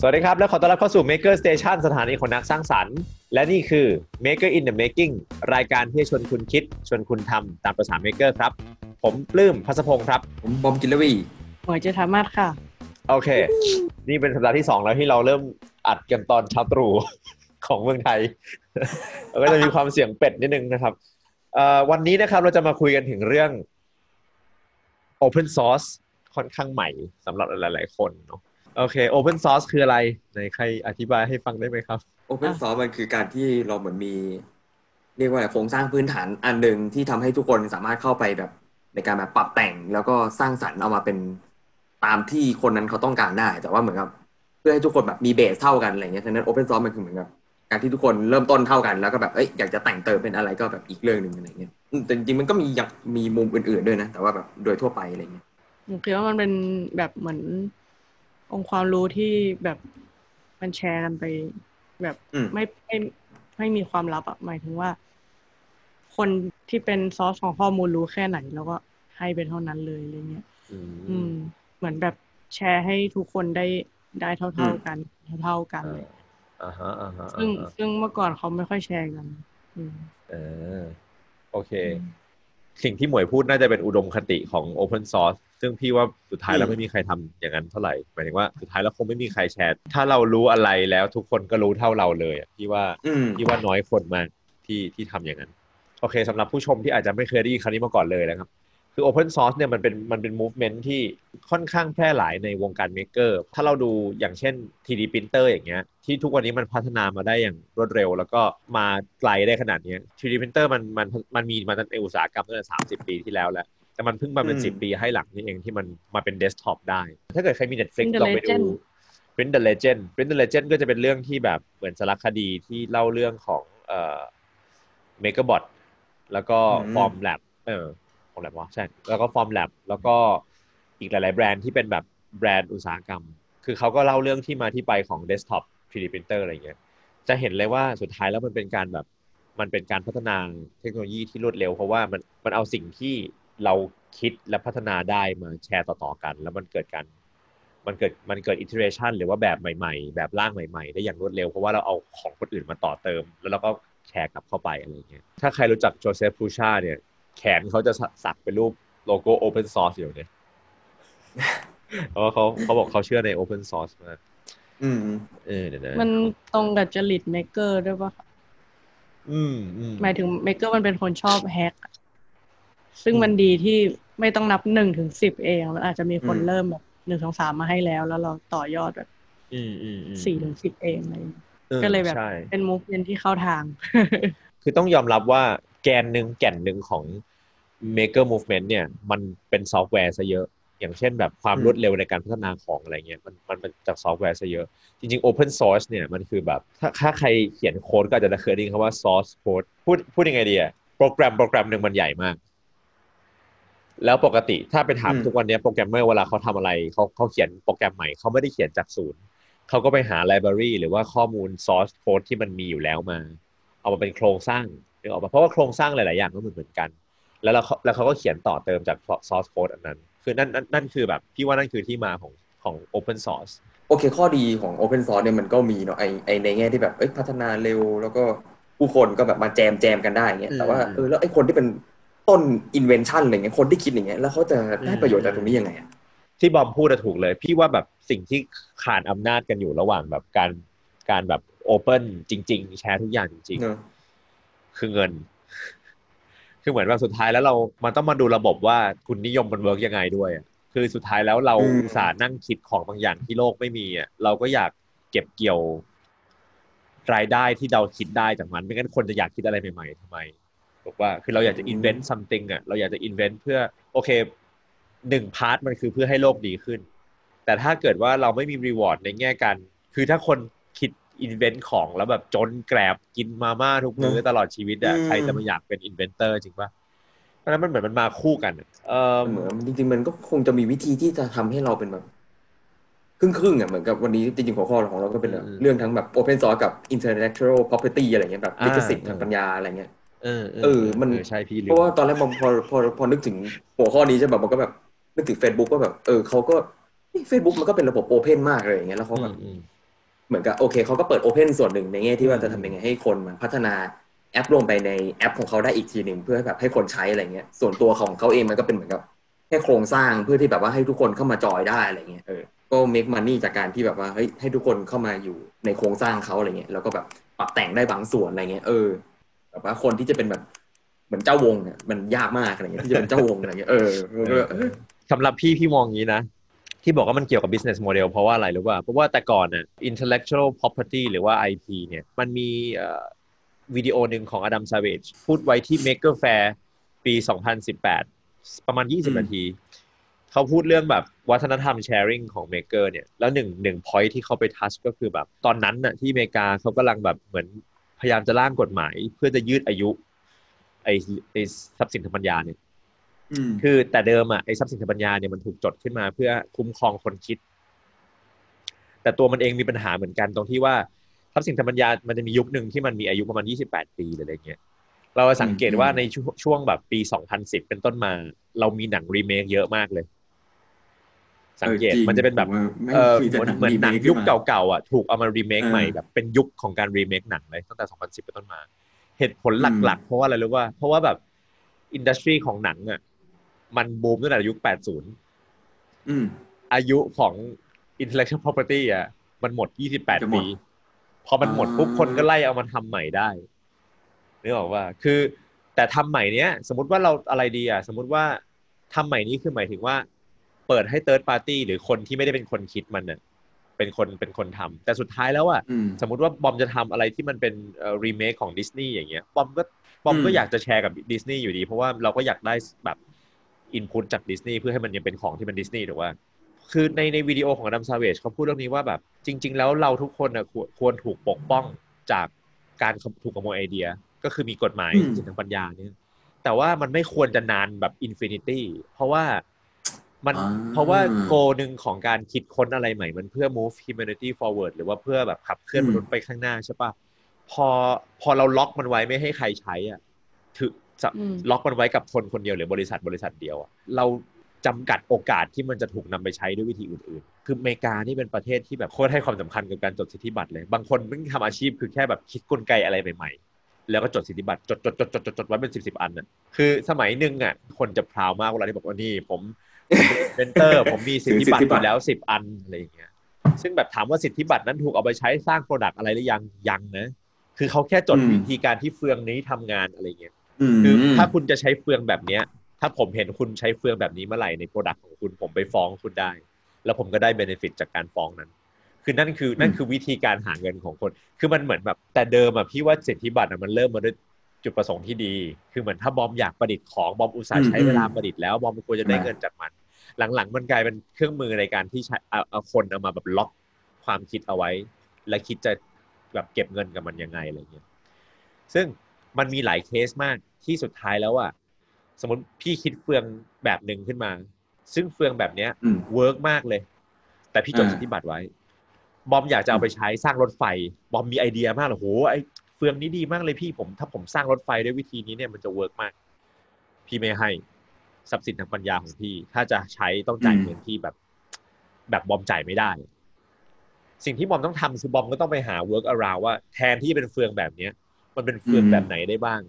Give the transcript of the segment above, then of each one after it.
สวัสดีครับ และขอต้อนรับเข้าสู่ Maker Station สถานีคนนักสร้างสรรค์ และนี่คือ Maker in the Making รายการที่จะชวนคุณคิด ชวนคุณทำตามภาษา Maker ครับ ผมปลื้มพัสพงศ์ครับ ผมบอมกินลวีหมวยเจธามาศค่ะ โอเค นี่เป็นสัปดาห์ที่ 2 แล้วที่เราเริ่มอัดกันตอนเช้าตรู่ของเมืองไทยแล้วก็จะมีความเสียงเป็ดนิดนึงนะครับเอ่อวันนี้นะครับเราจะมาคุยกันถึงเรื่อง Open Source ค่อนข้างใหม่สำหรับหลาย ๆ คนเนาะ โอเค Open Source คืออะไรไหนใครอธิบายให้ฟังได้ไหมครับ open source มันคือการที่เราเหมือนมี เรียกว่าอะไรโครงสร้างพื้นฐานอันหนึ่งที่ทำให้ทุกคนสามารถเข้าไปแบบในการแบบปรับแต่งแล้วก็สร้างสรรค์เอามาเป็นตามที่คนนั้นเขาต้องการได้ แต่ว่าเหมือนกับ เพื่อให้ทุกคนแบบมี base เท่ากันอะไรเงี้ยฉะนั้น open source มันคือเหมือนกับการที่ทุกคนเริ่มต้นเท่ากันแล้วก็แบบเอ้ยอยากจะแต่งเติมเป็นอะไรก็แบบอีกเรื่องหนึ่งอะไรเงี้ยอืมแต่จริงๆมันก็มีอยากมีมุมอื่นๆด้วยนะ แต่ว่าแบบโดยทั่วไปอะไรเงี้ยผมคิดว่ามันเป็นแบบเหมือน องค์ความรู้ที่แบบมันแชร์กันไป แบบอืมไม่ไม่ไม่มีความลับอะหมายถึงว่า คนที่เป็นซอสของข้อมูลรู้แค่ไหน แล้วก็ให้เป็นเท่านั้นเลยอะไรเงี้ยอืม เหมือนแบบแชร์ให้ทุกคนได้ได้เท่าเท่าๆกันเท่าๆกันเลยอ่าฮะอ่าฮะซึ่งอ่าฮะซึ่งเมื่อก่อนเขาไม่ค่อยแชร์กัน อืมเออโอเค สิ่งที่หมวยพูดน่าจะเป็นอุดมคติของ Open Source ซึ่งพี่ว่าสุดท้ายแล้วอืมไม่มีใครทำอย่างนั้นเท่าไหร่หมายถึงว่าสุดท้ายแล้วคงไม่มีใครแชร์ ถ้าเรารู้อะไรแล้วทุกคนก็รู้เท่าเราเลยอะพี่ว่าอืมพี่ว่าน้อยคนมากที่ที่ทำอย่างนั้น โอเคสำหรับผู้ชมที่อาจจะไม่เคยได้ยินคำนี้มาก่อนเลยนะครับ คือ Open Source เนี่ยมันเป็นมันเป็น movement ที่ค่อนข้างแพร่หลายในวงการ Maker ถ้าเราดูอย่างเช่น 3D Printer อย่างเงี้ยที่ทุกวันนี้มันพัฒนามาได้อย่างรวดเร็ว แล้วก็มาไกลได้ขนาดเนี้ย 3D Printer มันมันมันมีมาตั้งแต่อุตสาหกรรมตั้งแต่30 ปีที่แล้วแล้ว แต่มันเพิ่งมาเป็นอืม10 ปีให้หลังนี่เองที่มันมาเป็นเดสก์ท็อปได้ ถ้าเกิดใครมี Netflix Print the ลองไปดู Legend Print the Legend Print the Legend ก็จะเป็นเรื่องที่แบบเหมือนสารคดีที่เล่าเรื่องของเอ่อ MakerBot แล้วก็อืม Form Lab เออ Form Lab วะใช่แล้วก็ Form Lab แล้วก็อีกหลาย ๆ แบรนด์ที่เป็นแบบแบรนด์อุตสาหกรรม คือเขาก็เล่าเรื่องที่มาที่ไปของ Desktop 3D Printer อะไรเงี้ยจะเห็นเลยว่าสุดท้ายแล้วมันเป็นการแบบมันเป็นการพัฒนาเทคโนโลยีที่รวดเร็ว เพราะว่ามันมันเอาสิ่งที่เราคิดและพัฒนาได้มาแชร์ต่อๆกัน แล้วมันเกิดการมันเกิดมันเกิด iteration หรือว่าแบบใหม่ๆ แบบร่างใหม่ๆ ได้อย่างรวดเร็ว เพราะว่าเราเอาของคนอื่นมาต่อเติม แล้วเราก็แชร์กลับเข้าไปอะไรเงี้ยถ้าใครรู้จัก Josef Prusa เนี่ย แขนเขาจะสักเป็นรูปโลโก้ Open Source อยู่เนี่ยเพราะว่าเขาเขาบอกเขาเชื่อใน Open Source มากอืมเออเดี๋ยวนะมันตรงกับจริต maker ด้วยปะคะอืมอืมหมายถึง maker มันเป็นคนชอบ hack อะซึ่งมันดีที่ไม่ต้องนับหนึ่งถึงสิบเองแล้วอาจจะมีคนอืมเริ่มแบบหนึ่งสองสามมาให้แล้ว แล้วเราต่อยอดแบบอืมอืมอืมสี่ถึงสิบเองอะไรอย่างเงี้ยออก็เลยแบบใช่เป็น movement ที่เข้าทาง คือต้องยอมรับว่าแกนหนึ่งแก่นหนึ่งของ Maker Movement เนี่ย มันเป็นซอฟต์แวร์ซะเยอะ อย่างเช่นแบบความอืมรวดเร็วในการพัฒนาของอะไรเงี้ยมันมันเป็นจากซอฟต์แวร์ซะเยอะ จริง ๆ Open Source เนี่ยมันคือแบบ ถ้าถ้าใครเขียนโค้ดก็อาจจะเคยได้ยินคำว่า source code พูดพูดยังไงดีอะโปรแกรมโปรแกรมหนึ่งมันใหญ่มาก แล้วปกติถ้าไปถามอืมทุกวันนี้โปรแกรมเมอร์เวลาเขาทำอะไรเขาเขาเขียนโปรแกรมใหม่เขาไม่ได้เขียนจากศูนย์เขาก็ไปหา library หรือว่าข้อมูล source code ที่มันมีอยู่แล้วมา เอามาเป็นโครงสร้าง นึกออกปะเพราะว่าโครงสร้างหลาย ๆ อย่างก็เหมือนเหมือนกัน แล้วเราแล้วเขาก็เขียนต่อเติมจาก source code อันนั้น คือนั่นนั่นนั่นคือแบบพี่ว่านั่นคือที่มาของของ open source โอเค ข้อดีของ Open Source เนี่ยมันก็มีเนาะไอไอในแง่ที่แบบเอ้ยพัฒนาเร็ว แล้วก็ผู้คนก็แบบมาแจมแจมกันได้เงี้ยอืมแต่ว่าอืมเออแล้วไอคนที่เป็นต้น invention อะไรเงี้ยคนที่คิดอย่างเงี้ยแล้วเขาจะได้ประโยชน์จากตรงนี้ยังไงอะที่บอมพูดอะถูกเลย พี่ว่าแบบสิ่งที่ขาดอำนาจกันอยู่ระหว่างแบบการการแบบ open จริง ๆ แชร์ทุกอย่างจริงเนอะๆ คือเงิน คือเหมือนว่าสุดท้ายแล้วเรา มันต้องมาดูระบบว่าคุณนิยมมันเวิร์กยังไงด้วยอะคือสุดท้ายแล้วเราอุตส่าห์นั่งคิดของบางอย่างที่โลกไม่มีอะเราก็อยากเก็บเกี่ยว รายได้ที่เราคิดได้จากมัน ไม่งั้นคนจะอยากคิดอะไรใหม่ๆทำไมบอกว่าคือเราอยากจะ invent something อะเราอยากจะ invent เพื่อ โอเคหนึ่งพาร์ทมันคือเพื่อให้โลกดีขึ้น แต่ถ้าเกิดว่าเราไม่มี reward ในแง่การ คือถ้าคนคิด invent ของแล้วแบบจนแกรบกินมาม่าทุกมื้อตลอดชีวิตอะใครจะมาอยากเป็น inventor จริงปะเพราะฉะนั้นมันเหมือนมันมาคู่กันอะเออเหมือนจริงๆมันก็คงจะมีวิธีที่จะทำให้เราเป็นแบบครึ่งครึ่งๆอะเหมือนกับวันนี้จริงๆหัวข้อของเราก็เป็นแบบอืมเรื่องทั้งแบบ Open Source กับ Intellectual Property อะไรเงี้ยแบบอ่าลิขสิทธิ์เออทางปัญญาอะไรเงี้ยเออเออ มันใช่พี่ลืเพราะว่าตอนแรกผมพอพอพอนึกถึงหัวข้อนี้ใช่แบบมันก็แบบนึกถึง Facebook ก็แบบ เออเขาก็เฟซบุ๊กมันก็เป็นระบบ open มากเลยอย่างเงี้ยแล้วเขาอืแบมบอืม เหมือนกับโอเคเขาก็เปิด open ส่วนหนึ่งในแง่ที่ว่าจะทำยังไงให้คนมันพัฒนาแอปลงไปในแอปของเขาได้อีกทีหนึ่งเพื่อแบบให้คนใช้อะไรเงี้ยส่วนตัวของเขาเองมันก็เป็นเหมือนกับแค่โครงสร้างเพื่อที่แบบว่าให้ทุกคนเข้ามาจอยได้อะไรเงี้ยเออก็ make money จากการที่แบบว่าเฮ้ยให้ทุกคนเข้ามาอยู่ในโครงสร้างเขาอะไรเงี้ยแล้วก็แบบปรับแต่งได้บางส่วนอะไรเงี้ยเออแบบว่าคนที่จะเป็นแบบเหมือนเจ้าวงเนี่ยมันยากมากอะไรเงี้ยที่จะเป็นเจ้าวงอะไรเงี้ยเออเออเออสำหรับพี่พี่มองอย่างนี้นะ ที่บอกว่ามันเกี่ยวกับ business model เพราะว่าอะไรรู้ป่ะเพราะว่าแต่ก่อนน่ะ intellectual property หรือว่า IP เนี่ยมันมีเอ่อวิดีโอหนึ่งของ Adam Savage พูดไว้ที่ Maker Fair ปี 2018 ประมาณอืม20 นาที เขาพูดเรื่องแบบวัฒนธรรม sharing ของ Maker เนี่ย แล้วหนึ่งหนึ่ง point ที่เขาไปทัชก็คือแบบ ตอนนั้นน่ะที่อเมริกาเขากำลังแบบเหมือนพยายามจะร่างกฎหมาย เพื่อจะยืดอายุไอ้ไอ้ทรัพย์สินทางปัญญาเนี่ยอืม คือแต่เดิมอะไอ้ทรัพย์สินทางปัญญาเนี่ยมันถูกจดขึ้นมาเพื่อคุ้มครองคนคิด แต่ตัวมันเองมีปัญหาเหมือนกันตรงที่ว่าทรัพย์สินทางปัญญามันจะมียุคหนึ่งที่มันมีอายุประมาณ 28 ปีหรืออะไรเงี้ยเราสังเกตว่าในช่วงช่วงแบบปี 2010 เป็นต้นมา เรามีหนังรีเมคเยอะมากเลย สังเกตเออจริงมันจะเป็นแบบผมว่าไม่เออมีแต่หนังเหมือนหนัง remake ยุคขึ้นมาเก่าๆอะถูกเอามารีเมคเออใหม่แบบเป็นยุคของการรีเมคหนังเลยตั้งแต่ 2010 เป็นต้นมา เหตุผลหลักๆ เพราะว่าอะไรรู้ป่ะ เพราะว่าแบบ industry ของหนังอะ มันบูมตั้งแต่ยุค 80 อืม อายุของ intellectual property อะ มันหมดจะหม28 ปีดพอมันหมดปุ๊บอ่าคนก็ไล่เอามาทำใหม่ได้นึกออกว่า คือ แต่ทำใหม่เนี้ย สมมติว่าเราอะไรดีอะ สมมติว่าทำใหม่นี้คือหมายถึงว่า เปิดให้ third party หรือคนที่ไม่ได้เป็นคนคิดมันน่ะเป็นคนเป็นคนทำแต่สุดท้ายแล้วอะอืมสมมุติว่าบอมจะทำอะไรที่มันเป็นรีเมคของดิสนีย์อย่างเงี้ยบอมก็บอมก็อืมอยากจะแชร์กับดิสนีย์อยู่ดี เพราะว่าเราก็อยากได้แบบ อินพุตจากดิสนีย์เพื่อให้มันยังเป็นของที่มันดิสนีย์ถูกว่าคือในในวิดีโอของอดัมซาเวจเขาพูดเรื่องนี้ว่าแบบ จริง ๆ แล้วเราทุกคนนะควรควรถูกปกป้องจากการถูกขโมยไอเดีย ก็คือมีกฎหมายอืมสิทธิทางปัญญาเนี่ยแต่ว่ามันไม่ควรจะนานแบบ infinity เพราะว่ามันอ่าเพราะว่า goal หนึ่งของการคิดค้นอะไรใหม่ มันเพื่อ move humanity forward หรือว่าเพื่อแบบขับเคลื่อนอืมมนุษย์ไปข้างหน้าใช่ปะพอพอเราล็อกมันไว้ไม่ให้ใครใช้อะหรือจะอืม ล็อกมันไว้กับคนคนเดียวหรือบริษัทบริษัทเดียวอะเราจำกัดโอกาสที่มันจะถูกนำไปใช้ด้วยวิธีอื่นๆ คืออเมริกานี่เป็นประเทศที่แบบโคตรให้ความสำคัญกับการจดสิทธิบัตรเลย บางคนเพิ่งทำอาชีพคือแค่แบบคิดกลไกอะไรใหม่ๆ แล้วก็จดสิทธิบัตรจดจดจดจดจดจดไว้เป็นสิบสิบอันน่ะ คือสมัยหนึ่งอะคนจะ proud มากเวลาที่บอกว่านี่ผมเป็น inventor ผมมีสิทธิบัตรอยู่แล้วสิบอันอะไรอย่างเงี้ย ซึ่งแบบถามว่าสิทธิบัตรนั้นถูกเอาไปใช้สร้าง product อะไรหรือยังยังนะ คือเขาแค่จดอืมวิธีการที่เฟืองนี้ทำงานอะไรอย่างเงี้ยอืม คือถ้าคุณจะใช้เฟืองแบบเนี้ย ถ้าผมเห็นคุณใช้เฟืองแบบนี้เมื่อไหร่ใน product ของคุณผมไปฟ้องคุณได้ แล้วผมก็ได้ benefit จากการฟ้องนั้น คือนั่นคือนั่นคือวิธีการหาเงินของคน คือมันเหมือนแบบ แต่เดิมอะพี่ว่าสิทธิบัตรอะมันเริ่มมาด้วยจุดประสงค์ที่ดี คือเหมือนถ้าบอมอยากประดิษฐ์ของบอมอุตส่าห์ใช้เวลาประดิษฐ์แล้วบอมควรจะได้เงินจากมัน หลังๆ มันกลายเป็นเครื่องมือในการที่ใช้เอาเอาคนเอามาแบบล็อกความคิดเอาไว้ และคิดจะแบบเก็บเงินกับมันยังไงอะไรเงี้ย ซึ่งมันมีหลายเคสมาก ที่สุดท้ายแล้วอะสมมติพี่คิดเฟืองแบบหนึ่งขึ้นมา ซึ่งเฟืองแบบเนี้ยอืม work มากเลย แต่พี่จดอ่าสิทธิบัตรไว้ บอมอยากจะเอาไปใช้สร้างรถไฟ บอมมีไอเดียมากเลยโหไอเฟืองนี้ดีมากเลยพี่ผมถ้าผมสร้างรถไฟด้วยวิธีนี้เนี่ยมันจะ work มาก พี่ไม่ให้ทรัพย์สินทางปัญญาของพี่ ถ้าจะใช้ต้องจ่ายอืมเงินที่แบบ แบบบอมจ่ายไม่ได้ สิ่งที่บอมต้องทำคือบอมก็ต้องไปหา work around ว่าแทนที่จะเป็นเฟืองแบบเนี้ย มันเป็นเฟืองแบบไหนได้บ้าง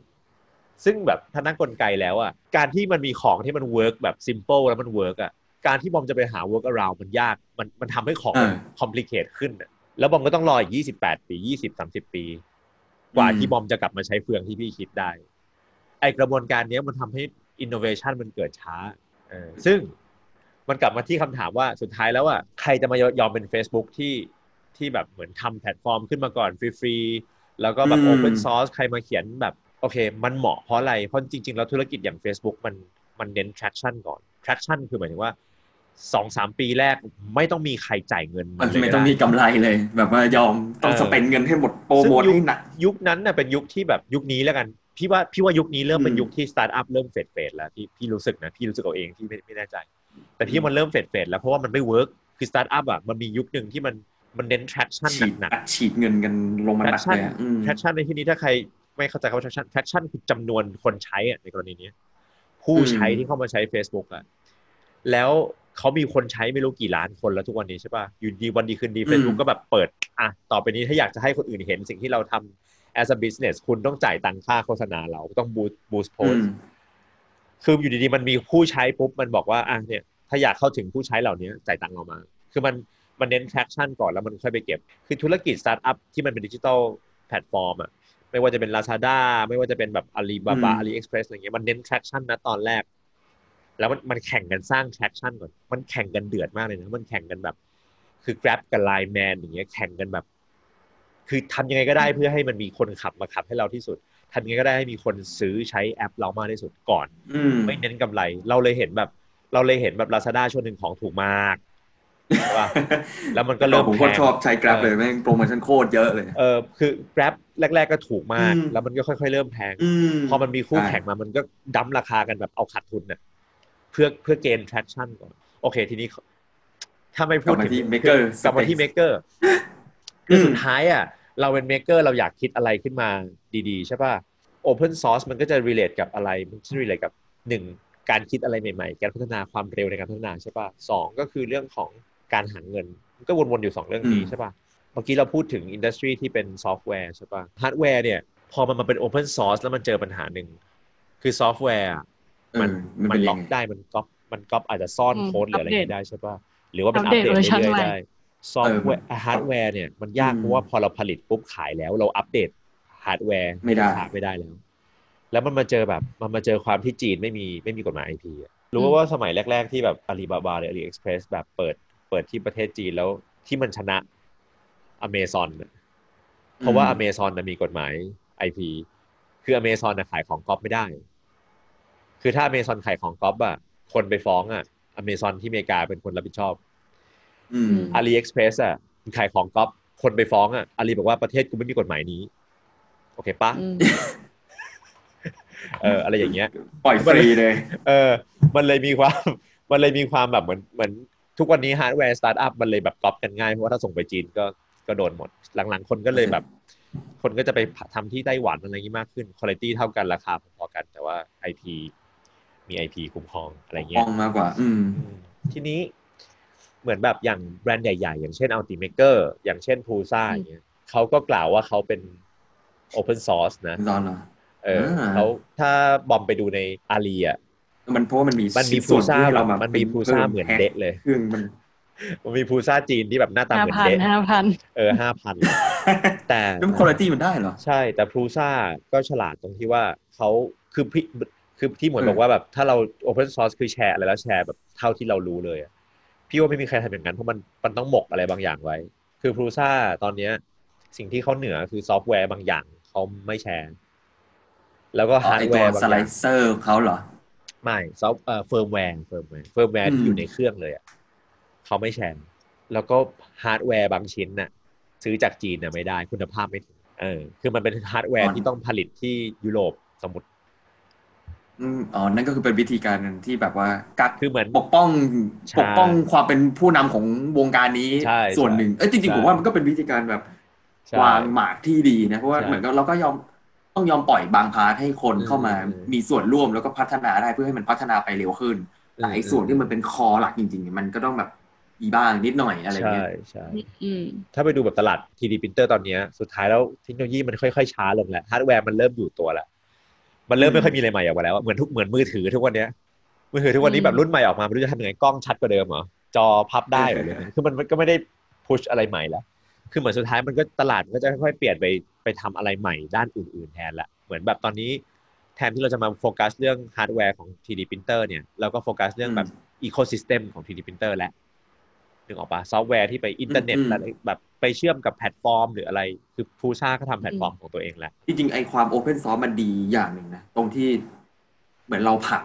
ซึ่งแบบถ้านักกลไกแล้วอะการที่มันมีของที่มัน work แบบ simple แล้วมัน work อะการที่บอมจะไปหา work around มันยาก มันมันทำให้ของมันอ่า complicate ขึ้นอะแล้วบอมก็ต้องรออีก 28 ปี 20 30 ปี กว่าอืมที่บอมจะกลับมาใช้เฟืองที่พี่คิดได้ ไอ้กระบวนการเนี้ยมันทำให้ innovation มันเกิดช้าเออซึ่งมันกลับมาที่คำถามว่าสุดท้ายแล้วอะใครจะมายอมเป็น Facebook ที่ที่แบบเหมือนทำแพลตฟอร์มขึ้นมาก่อนฟรีๆ แล้วก็แบบอืม open source ใครมาเขียนแบบ โอเค มันเหมาะเพราะอะไร เพราะจริงๆ แล้วธุรกิจอย่าง Facebook มันมันเน้น traction ก่อน traction คือหมายถึงว่าสองสามปีแรกไม่ต้องมีใครจ่ายเงิน มันเลยไม่ต้องมีกำไรก็ได้เลยแบบว่ายอมต้องเออ spend เงินให้หมดโปรโมทให้หนักซึ่งยุคให้หนักยุคนั้นน่ะเป็นยุคที่แบบยุคนี้แล้วกัน พี่ว่าพี่ว่ายุคนี้เริ่มเป็นอืมยุคที่สตาร์ทอัพเริ่ม fade fade แล้วพี่พี่รู้สึกนะพี่รู้สึกเอาเองที่ไม่ไม่แน่ใจ แต่พี่มันเริ่ม fade fade แล้วเพราะว่ามันไม่ workคือสตาร์ทอัพอะมันมียุคหนึ่งที่มันมันเน้น traction ฉีดหนักอัดฉีดเงินกันลงมาหนักเลยอะอืมๆ traction ในที่นี้ถ้าใคร ไม่เข้าใจคำว่า traction traction คือจำนวนคนใช้อะในกรณีนี้ ผู้ใช้ที่เข้ามาใช้ Facebook อะแล้วเขามีคนใช้ไม่รู้กี่ล้านคนแล้วทุกวันนี้ใช่ป่ะอยู่ดีวันดีคืนดี Facebook ก็แบบเปิด อะ ต่อไปนี้ถ้าอยากจะให้คนอื่นเห็นสิ่งที่เราทำ as a business คุณต้องจ่ายตังค่าโฆษณาเราต้อง boost boost อื post มคืออยู่ดีๆมันมีผู้ใช้ปุ๊บมันบอกว่าอะเนี่ย ถ้าอยากเข้าถึงผู้ใช้เหล่านี้จ่ายตังค์เรามา คือมันมันเน้น traction ก่อนแล้วมันค่อยไปเก็บ คือธุรกิจสตาร์ทอัพที่มันเป็นดิจิทัลแพลตฟอร์มอะ ไม่ว่าจะเป็น Lazada ไม่ว่าจะเป็นแบบ Alibaba อืม AliExpress อะไรเงี้ยมันเน้น traction นะตอนแรก แล้วมันมันแข่งกันสร้าง traction ก่อนมันแข่งกันเดือดมากเลยนะมันแข่งกันแบบ คือ Grab กับ Line Man อย่างเงี้ยแข่งกันแบบ คือทำยังไงก็ได้เพื่อให้มันมีคนขับมาขับให้เราที่สุดทำยังไงก็ได้ให้มีคนซื้อใช้แอปเรามากที่สุดก่อนอืมไม่เน้นกำไร เราเลยเห็นแบบ เราเลยเห็นแบบ Lazada ช่วงหนึ่งของถูกมากใช่ปะ แล้วมันก็เริ่มผมก็แพงชอบใช้ Grab เออเลยแม่งโปรโมชั่นโคตรเยอะเลยเออคือ Grab แรก ๆก็ถูกมากอืมแล้วมันก็ค่อยๆเริ่มแพงอืมพอมันมีคู่ใช่แข่งมามันก็ดั้มราคากันแบบเอาขาดทุนน่ะเพื่อเพื่อเกณฑ์ traction ก่อน โอเคทีนี้ ถ้าไม่กพูลัดบมาถึงที่ Maker กลับมาที่ Space Maker คือสุดท้ายอะเราเป็น Maker เราอยากคิดอะไรขึ้นมาดีๆ ใช่ป่ะ Open Source มันก็จะ relate กับอะไร มันจะ relate กับหนึ่งการคิดอะไรใหม่ๆ การพัฒนาความเร็วในการพัฒนาใช่ป่ะสองก็คือเรื่องของ การหาเงินมันก็วนๆอยู่สองเรื่องนี้อืมใช่ป่ะเมื่อกี้เราพูดถึง industry ที่เป็นซอฟต์แวร์ใช่ป่ะฮาร์ดแวร์เนี่ยพอมันมาเป็น Open Source แล้วมันเจอปัญหาหนึ่ง คือซอฟต์แวร์อะเออมันมันมัเป็นนล็ยัอกงไงมันล็อกได้มันก๊อปมันก๊อปอาจจะซ่อนอืมโค้ดหรืออะไรอย่างอัปเดตนี้ได้ใช่ป่ะหรือว่ามันอัปปเดตเวอร์ชันเรื่อยใหม่ๆได้ซอฟต์แวร์ฮาร์ดแวร์เนี่ยมันยากอืมเพราะว่าพอเราผลิตปุ๊บขายแล้วเราอัปเดตฮาร์ดแวร์ไม่ได้ขายไม่ได้แล้ว แล้วมันมาเจอแบบมันมาเจอความที่จีนไม่มีไม่มีกฎหมาย IP รู้อืมว่าสมัยแรก ๆ ที่แบบอาลีบาบาหรือ AliExpress แบบเปิด เปิดที่ประเทศจีนแล้วที่มันชนะอเมซอนเพราะว่าอเมซอนมีกฎหมาย IP คืออเมซอนขายของก๊อปไม่ได้ คือถ้าอเมซอนขายของก๊อปอะคนไปฟ้องอะอเมซอนที่อเมริกาเป็นคนรับผิดชอบอืม AliExpress อะขายของก๊อปคนไปฟ้องอะอาลีบอกว่าประเทศกูไม่มีกฎหมายนี้ โอเคปะอืมเอออะไรอย่างเงี้ย ปล่อยฟรีเลย เออ มันเลยมีความ มันเลยมีความแบบเหมือนเหมือน ทุกวันนี้ฮาร์ดแวร์สตาร์ทอัพมันเลยแบบก๊อปกันง่ายเพราะว่าถ้าส่งไปจีนก็ก็โดนหมด หลังๆ คนก็เลยแบบ คนก็จะไปทำที่ไต้หวันอะไรอย่างนี้มากขึ้นคุณภาพเท่ากันราคาพอๆกัน แต่ว่า IP มี IP คุ้มครองอะไรห้เงี้อยงมากกว่าอืมอืม ทีนี้เหมือนแบบอย่างแบรนด์ใหญ่ๆ อย่างเช่น Ultimaker อย่างเช่น Prusa อืมอย่างเงี้ยเขาก็กล่าวว่าเขาเป็น Open Source นะซอนเหรอเอออ่าเขาถ้าบอมไปดูในอาลีอะ มันเพราะว่ามันมีมันมีส่วน Prusa ที่แบเราบมามันมีพิ่ Prusa เหมือนแพ็คเดะเลยเครื่องมันมันมี Prusa จีนที่แบบหน้าตาเหมือนเดะห้าพันเดะห้าพันเออห้าพันแต่แล้วคุณภาพมันได้เหรอ ใช่ แต่ Prusa ก็ฉลาดตรงที่ว่าเขาคือพี่คือที่หมวยอืมบอกว่าแบบถ้าเรา Open Source คือแชร์อะไรแล้วแชร์แบบเท่าที่เรารู้เลยอะพี่ว่าไม่มีใครทำอย่างนั้นเพราะมันมันต้องหมกอะไรบางอย่างไว้ คือ Prusa ตอนเนี้ย สิ่งที่เขาเหนือคือซอฟต์แวร์บางอย่างเขาไม่แชร์ แล้วก็อ๋อฮาร์ดแวร์บางอย่าง อ๋อไอ้ตัว slicer เขาเหรอ ไม่ซอฟเอ่อเฟิร์มแวร์เฟิร์มแวร์เฟิร์มแวร์อืที่อยู่ในเครื่องเลยอะเขาไม่แชร์แล้วก็ฮาร์ดแวร์บางชิ้นน่ะ ซื้อจากจีนน่ะไม่ได้คุณภาพไม่ถึงเออ คือมันเป็นฮาร์ดแวร์ที่ต้องผลิตที่ยุโรปสมมติอืมอ๋อ นั่นก็คือเป็นวิธีการที่แบบว่ากักคือเหมือนปกป้องใช่ปกป้องความเป็นผู้นำของวงการนี้ใช่ส่วนหนึ่งเอ้ยจริงใช่ๆผมว่ามันก็เป็นวิธีการแบบใช่วางหมากที่ดีนะเพราะว่าใช่เหมือนกับเราก็ยอม ต้องยอมปล่อยบาง part ให้คนอืมเข้ามาอืมมีส่วนร่วมแล้วก็พัฒนาได้เพื่อให้มันพัฒนาไปเร็วขึ้นแต่ไอ้ส่วนที่มันเป็น core หลักจริง ๆ มันก็ต้องแบบมีบ้างนิดหน่อยอะไรใช่เงี้ยใช่อืมถ้าไปดูแบบตลาด 3D printer ตอนเนี้ยสุดท้ายแล้วเทคโนโลยีมันค่อยๆช้าลงแล้วฮาร์ดแวร์มันเริ่มอยู่ตัวแล้วมันเริ่มไม่ค่อยมีอะไรใหม่ออกมาแล้วอะเหมือนทุกเหมือนมือถือทุกวันเนี้ยมือถือทุกวันนี้อืมแบบรุ่นใหม่ออกมาไม่รู้จะทำยังไงกล้องชัดกว่าเดิมเหรอจอพับได้เหรอเลยคือมันมันก็ไม่ได้ push อะไรใหม่แล้วคือเหมือนสุดท้ายมันก็ตลาดมันก็จะค่อยๆเปลี่ยนไปไป ทำอะไรใหม่ด้านอื่น ๆ แทนละเหมือนแบบตอนนี้แทนที่เราจะมาโฟกัสเรื่องฮาร์ดแวร์ของ 3D printer เนี่ยเราก็โฟกัสเรื่องแบบ ecosystem ของ 3D printer แล้วนึกออกปะซอฟต์แวร์ที่ไปอินเทอร์เน็ตอืมอะไรแบบไปเชื่อมกับแพลตฟอร์ม หรืออะไรคือ Prusa ก็ทำแพลตฟอร์มของตัวเองแล้วจริงๆไอ้ความ open source มันดีอย่างหนึ่งนะตรงที่เหมือนเราผลัก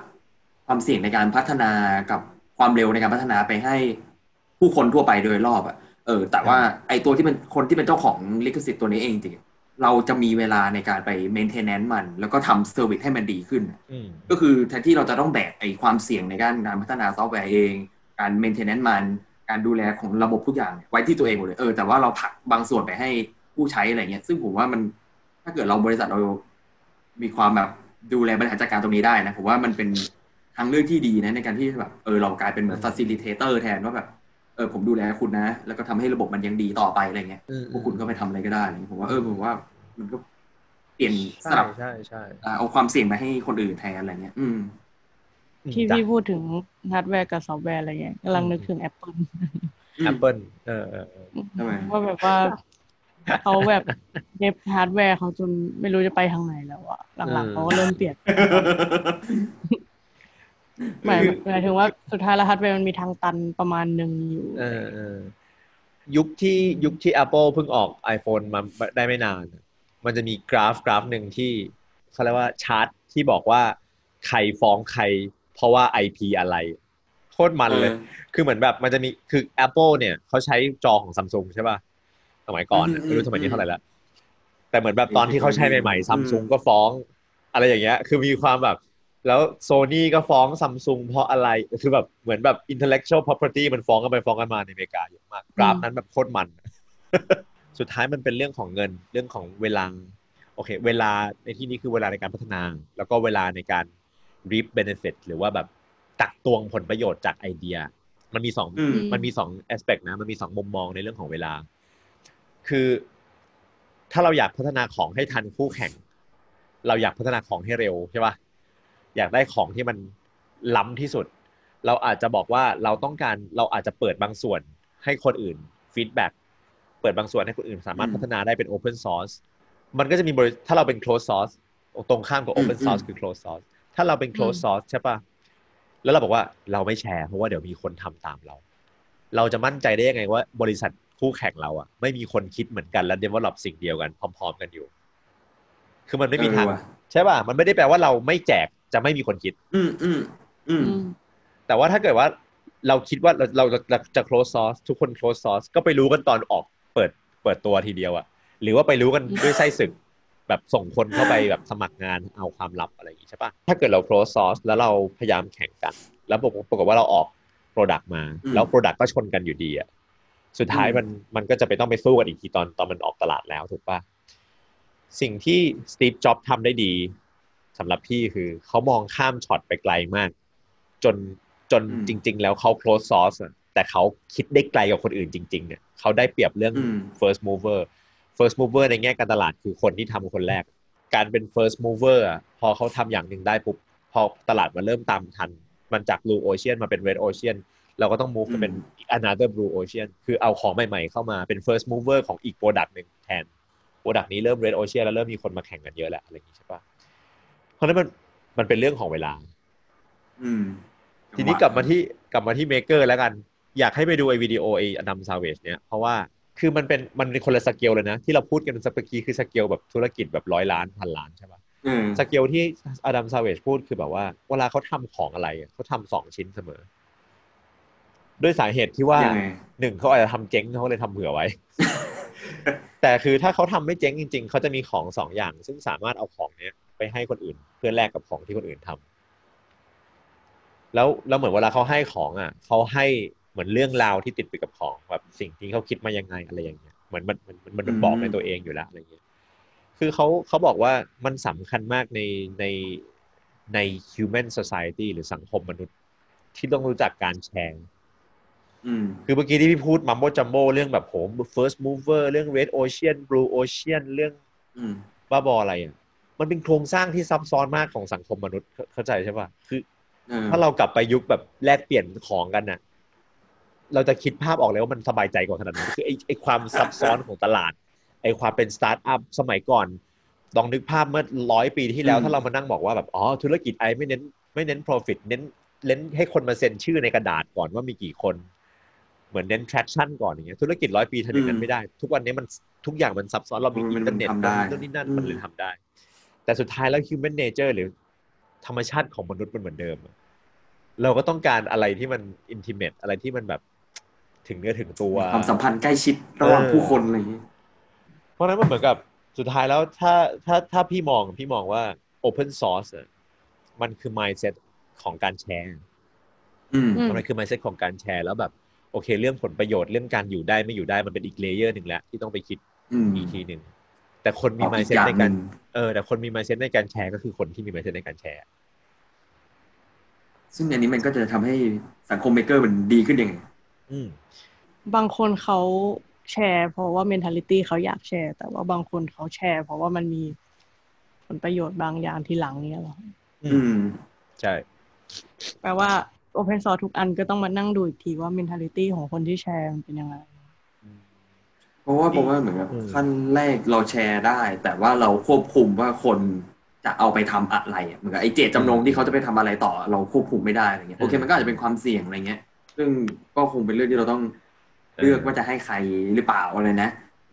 ความเสี่ยงในการพัฒนากับความเร็วในการพัฒนาไปให้ผู้คนทั่วไปโดยรอบอะเออ แต่ว่าไอ้ตัวที่เป็นคนที่เป็นเจ้าของลิขสิทธิ์ตัวนี้เองจริงๆ เราจะมีเวลาในการไป maintenance มัน แล้วก็ทำ service ให้มันดีขึ้นอืมก็คือแทนที่เราจะต้องแบกไอ้ความเสี่ยงในการการพัฒนาซอฟต์แวร์เอง การ maintenance มัน การดูแลของระบบทุกอย่างเนี่ยไว้ที่ตัวเองหมดเลยเออแต่ว่าเราผลักบางส่วนไปให้ผู้ใช้อะไรเงี้ย ซึ่งผมว่ามันถ้าเกิดเราบริษัทเรามีความแบบดูแลบริหารจัดการตรงนี้ได้นะผมว่ามันเป็นทางเลือกที่ดีนะในการที่แบบเออเรากลายเป็นเหมือน facilitator แทนว่าแบบ เออผมดูแลคุณนะ แล้วก็ทำให้ระบบมันยังดีต่อไปอะไรเงี้ยอืมพวกคุณก็ไปทำอะไรก็ได้อะไรเงี้ยผมว่าเออผมว่ามันก็เปลี่ยนสใช่ลับใช่ใช่อ่าเอาความเสี่ยงไปให้คนอื่นแทนอะไรเงี้ย อืมที่จ้ะพี่พูดถึงฮาร์ดแวร์กับซอฟต์แวร์อะไรเงี้ยกำลังนึกถึง Apple Apple เออเออเออทำไมว่าแบบว่าเขาแบบ dev ฮาร์ดแวร์เขาจนไม่รู้จะไปทางไหนแล้วอะหลังๆเขาก็เริ่มเปลี่ยน หมายหมายถึงว่าสุดท้ายแล้วฮาร์ดแวร์มันมีทางตันประมาณหนึ่งอยู่เออเออยุคที่ยุคที่ Apple เพิ่งออก iPhone มาได้ไม่นาน มันจะมีกราฟกราฟหนึ่งที่เขาเรียกว่าชาร์ตที่บอกว่าใครฟ้องใคร เพราะว่า IP อะไร โคตรมันเลยเออคือเหมือนแบบมันจะมีคือ Apple เนี่ยเขาใช้จอของซัมซุงใช่ป่ะสมัยก่อนอะอืมไม่รู้สมัยนี้เท่าไหร่แล้วแต่เหมือนแบบตอนที่เขาใช้ใหม่อืมๆซัมซุงก็ฟ้อง อะไรอย่างเงี้ย คือมีความแบบ แล้วโซนี่ก็ฟ้องซัมซุงเพราะอะไร คือแบบเหมือนแบบ intellectual property มันฟ้องกันไปฟ้องกันมาในอเมริกาเยอะมาก กราฟนั้นแบบโคตรมัน สุดท้ายมันเป็นเรื่องของเงินเรื่องของเวลา โอเค เวลาในที่นี้คือเวลาในการพัฒนา แล้วก็เวลาในการ reap benefit หรือว่าแบบตักตวงผลประโยชน์จากไอเดีย มันมีสองอืมมันมีสอง aspect นะ มันมีสองมุมมองในเรื่องของเวลา คือถ้าเราอยากพัฒนาของให้ทันคู่แข่ง เราอยากพัฒนาของให้เร็วใช่ปะ อยากได้ของที่มันล้ำที่สุด เราอาจจะบอกว่าเราต้องการเราอาจจะเปิดบางส่วนให้คนอื่น feedback เปิดบางส่วนให้คนอื่นสามารถอืมพัฒนาได้เป็น Open Source มันก็จะมีบริถ้าเราเป็น Closed Source ตรงข้ามกับ Open อืม Source อืมคือ Closed Source ถ้าเราเป็น Closed Source ใช่ปะแล้วเราบอกว่าเราไม่แชร์เพราะว่าเดี๋ยวมีคนทำตามเรา เราจะมั่นใจได้ยังไงว่าบริษัทคู่แข่งเราอะไม่มีคนคิดเหมือนกันและ develop สิ่งเดียวกันพร้อม ๆ กันอยู่ คือมันไม่มีทางเออว่ะใช่ป่ะมันไม่ได้แปลว่าเราไม่แจก จะไม่มีคนคิดอืมอืมอืมอืมแต่ว่าถ้าเกิดว่าเราคิดว่าเราเราเราจะ close source ทุกคน close source ก็ไปรู้กันตอนออกเปิดเปิดตัวทีเดียวอะหรือว่าไปรู้กันด้วยไส้ศึกแบบส่งคนเข้าไปแบบสมัครงานเอาความลับอะไรอย่างงี้ใช่ปะถ้าเกิดเรา close source แล้วเราพยายามแข่งกัน แล้วปรากฏปรากฏว่าเราออก product มาอืมแล้ว product ก็ชนกันอยู่ดีอะสุดท้ายอืมมันมันก็จะไปต้องไปสู้กันอีกทีตอนตอนมันออกตลาดแล้วถูกปะสิ่งที่สตีฟจ็อบทำได้ดี สำหรับพี่คือเขามองข้ามช็อตไปไกลมาก จนจนอืมจริง ๆ แล้วเขา close source อะแต่เขาคิดได้ไกลกว่าคนอื่นจริงๆเนี่ยเขาได้เปรียบเรื่องอืม first mover first mover ในแง่การตลาดคือคนที่ทำคนแรก การเป็น first mover อะพอเขาทำอย่างหนึ่งได้ปุ๊บพอตลาดมันเริ่มตามทัน มันจาก blue ocean มาเป็น red ocean เราก็ต้อง move ไปเป็น another blue ocean คือเอาของใหม่ๆเข้ามาเป็น first mover ของอีก product หนึ่งแทน product นี้เริ่ม red ocean แล้วเริ่มมีคนมาแข่งกันเยอะแล้วอะไรอย่างนี้ใช่ปะเพ ราะฉะนั้นมันมันเป็นเรื่องของเวลา อืม ทีนี้กลับมาที่กลับมาที่ maker แล้วกัน อยากให้ไปดูไอ้วิดีโอไอ้ Adam Savage เนี่ยเพราะว่าคือมันเป็นมันเป็นคนละสเกลเลยนะ ที่เราพูดกันสักเมื่อกี้คือสเกลแบบธุรกิจแบบร้อยล้านพันล้านใช่ปะเออสเกลที่ Adam Savage พูดคือแบบว่า เวลาเขาทำของอะไรอะเขาทำสองชิ้นเสมอ ด้วยสาเหตุที่ว่ายังไงหนึ่งเขาอาจจะทำเจ๊งเขาเลยทำเผื่อไว้ แต่คือถ้าเขาทำไม่เจ๊งจริง ๆเขาจะมีของสองอย่าง ซึ่งสามารถเอาของเนี้ย ไปให้คนอื่น เพื่อแลกกับของที่คนอื่นทำแล้วแล้วเหมือนเวลาเขาให้ของอะเขาให้เหมือนเรื่องราวที่ติดไปกับของแบบสิ่งที่เขาคิดมายังไงอะไรอย่างเงี้ยเหมือนมันมันมันมันบอกในตัวเองอยู่แล้วอะไรเงี้ยคือเขาเขาบอกว่ามันสำคัญมากในในใน human society หรือสังคมมนุษย์ที่ต้องรู้จักการแชร์อืมคือเมื่อกี้ที่พี่พูดมัมโบจัมโบเรื่องแบบโห first mover เรื่อง red ocean blue ocean เรื่องอืมบ้าบออะไรอะ มันเป็นโครงสร้างที่ซับซ้อนมากของสังคมมนุษย์เข้าเข้าใจใช่ป่ะคือเออถ้าเรากลับไปยุคแบบแลกเปลี่ยนของกันน่ะ เราจะคิดภาพออกเลยว่ามันสบายใจกว่าขนาดนั้นคือไอ้ไอ้ความซับซ้อนของตลาดไอ้ความเป็นสตาร์ทอัพสมัยก่อนลองนึกภาพเมื่อร้อยปีที่แล้วอืมถ้าเรามานั่งบอกว่าแบบอ๋อธุรกิจไอไม่เน้น ไม่เน้น profit เน้นเน้นให้คนมาเซ็นชื่อในกระดาษก่อนว่ามีกี่คน เหมือนเน้น traction ก่อนอย่างเงี้ยธุรกิจร้อยปีทำอย่างนั้นไม่ได้ ทุกวันนี้มันทุกอย่างมันซับซ้อนเรามีมันอินเทอร์เน็ตทำได้นู่นนี่นั่นอืมมันเลยทำได้ แต่สุดท้ายแล้ว human nature หรือธรรมชาติของมนุษย์มันเหมือนเดิมอะเราก็ต้องการอะไรที่มัน intimate อะไรที่มันแบบถึงเนื้อถึงตัวความสัมพันธ์ใกล้ชิดระหว่างเออผู้คนอะไรอย่างนี้ เพราะฉะนั้นมันเหมือนกับสุดท้ายแล้วถ้าถ้าถ้าพี่มองพี่มองว่า open source อะมันคือ mindset ของการแชร์อืมอืมมันคือ mindset ของการแชร์แล้วแบบ โอเค เรื่องผลประโยชน์เรื่องการอยู่ได้ไม่อยู่ได้มันเป็นอีก layer หนึ่งแล้วที่ต้องไปคิดอืมอีกทีหนึ่ง แต่คนมีออกอีก mindset อย่างในการหนึ่งเออแต่คนมี mindset ในการแชร์ก็คือคนที่มี mindset ในการแชร์ ซึ่งอันนี้มันก็จะทำให้สังคม maker มันดีขึ้นยังไงอืมบางคนเขาแชร์เพราะว่า mentality เขาอยากแชร์ แต่ว่าบางคนเขาแชร์ เพราะว่ามันมีผลประโยชน์บางอย่างที่หลังเนี้ยหรอ อืม ใช่ แปลว่า open source ทุกอันก็ต้องมานั่งดูอีกทีว่า mentality ของคนที่แชร์มันเป็นยังไง เพราะว่าผมว่าเหมือนกับอืมขั้นแรกเราแชร์ได้ แต่ว่าเราควบคุมว่าคนจะเอาไปทำอะไรอะเหมือนกับไอ้เจตจำนงที่เขาจะไปทำอะไรต่อ เราควบคุมไม่ได้อะไรเงี้ยโอเคมันก็อาจจะเป็นความเสี่ยงอะไรเงี้ย ซึ่งก็คงเป็นเรื่องที่เราต้องเลือกว่าจะให้ใครหรือเปล่าอะไรนะ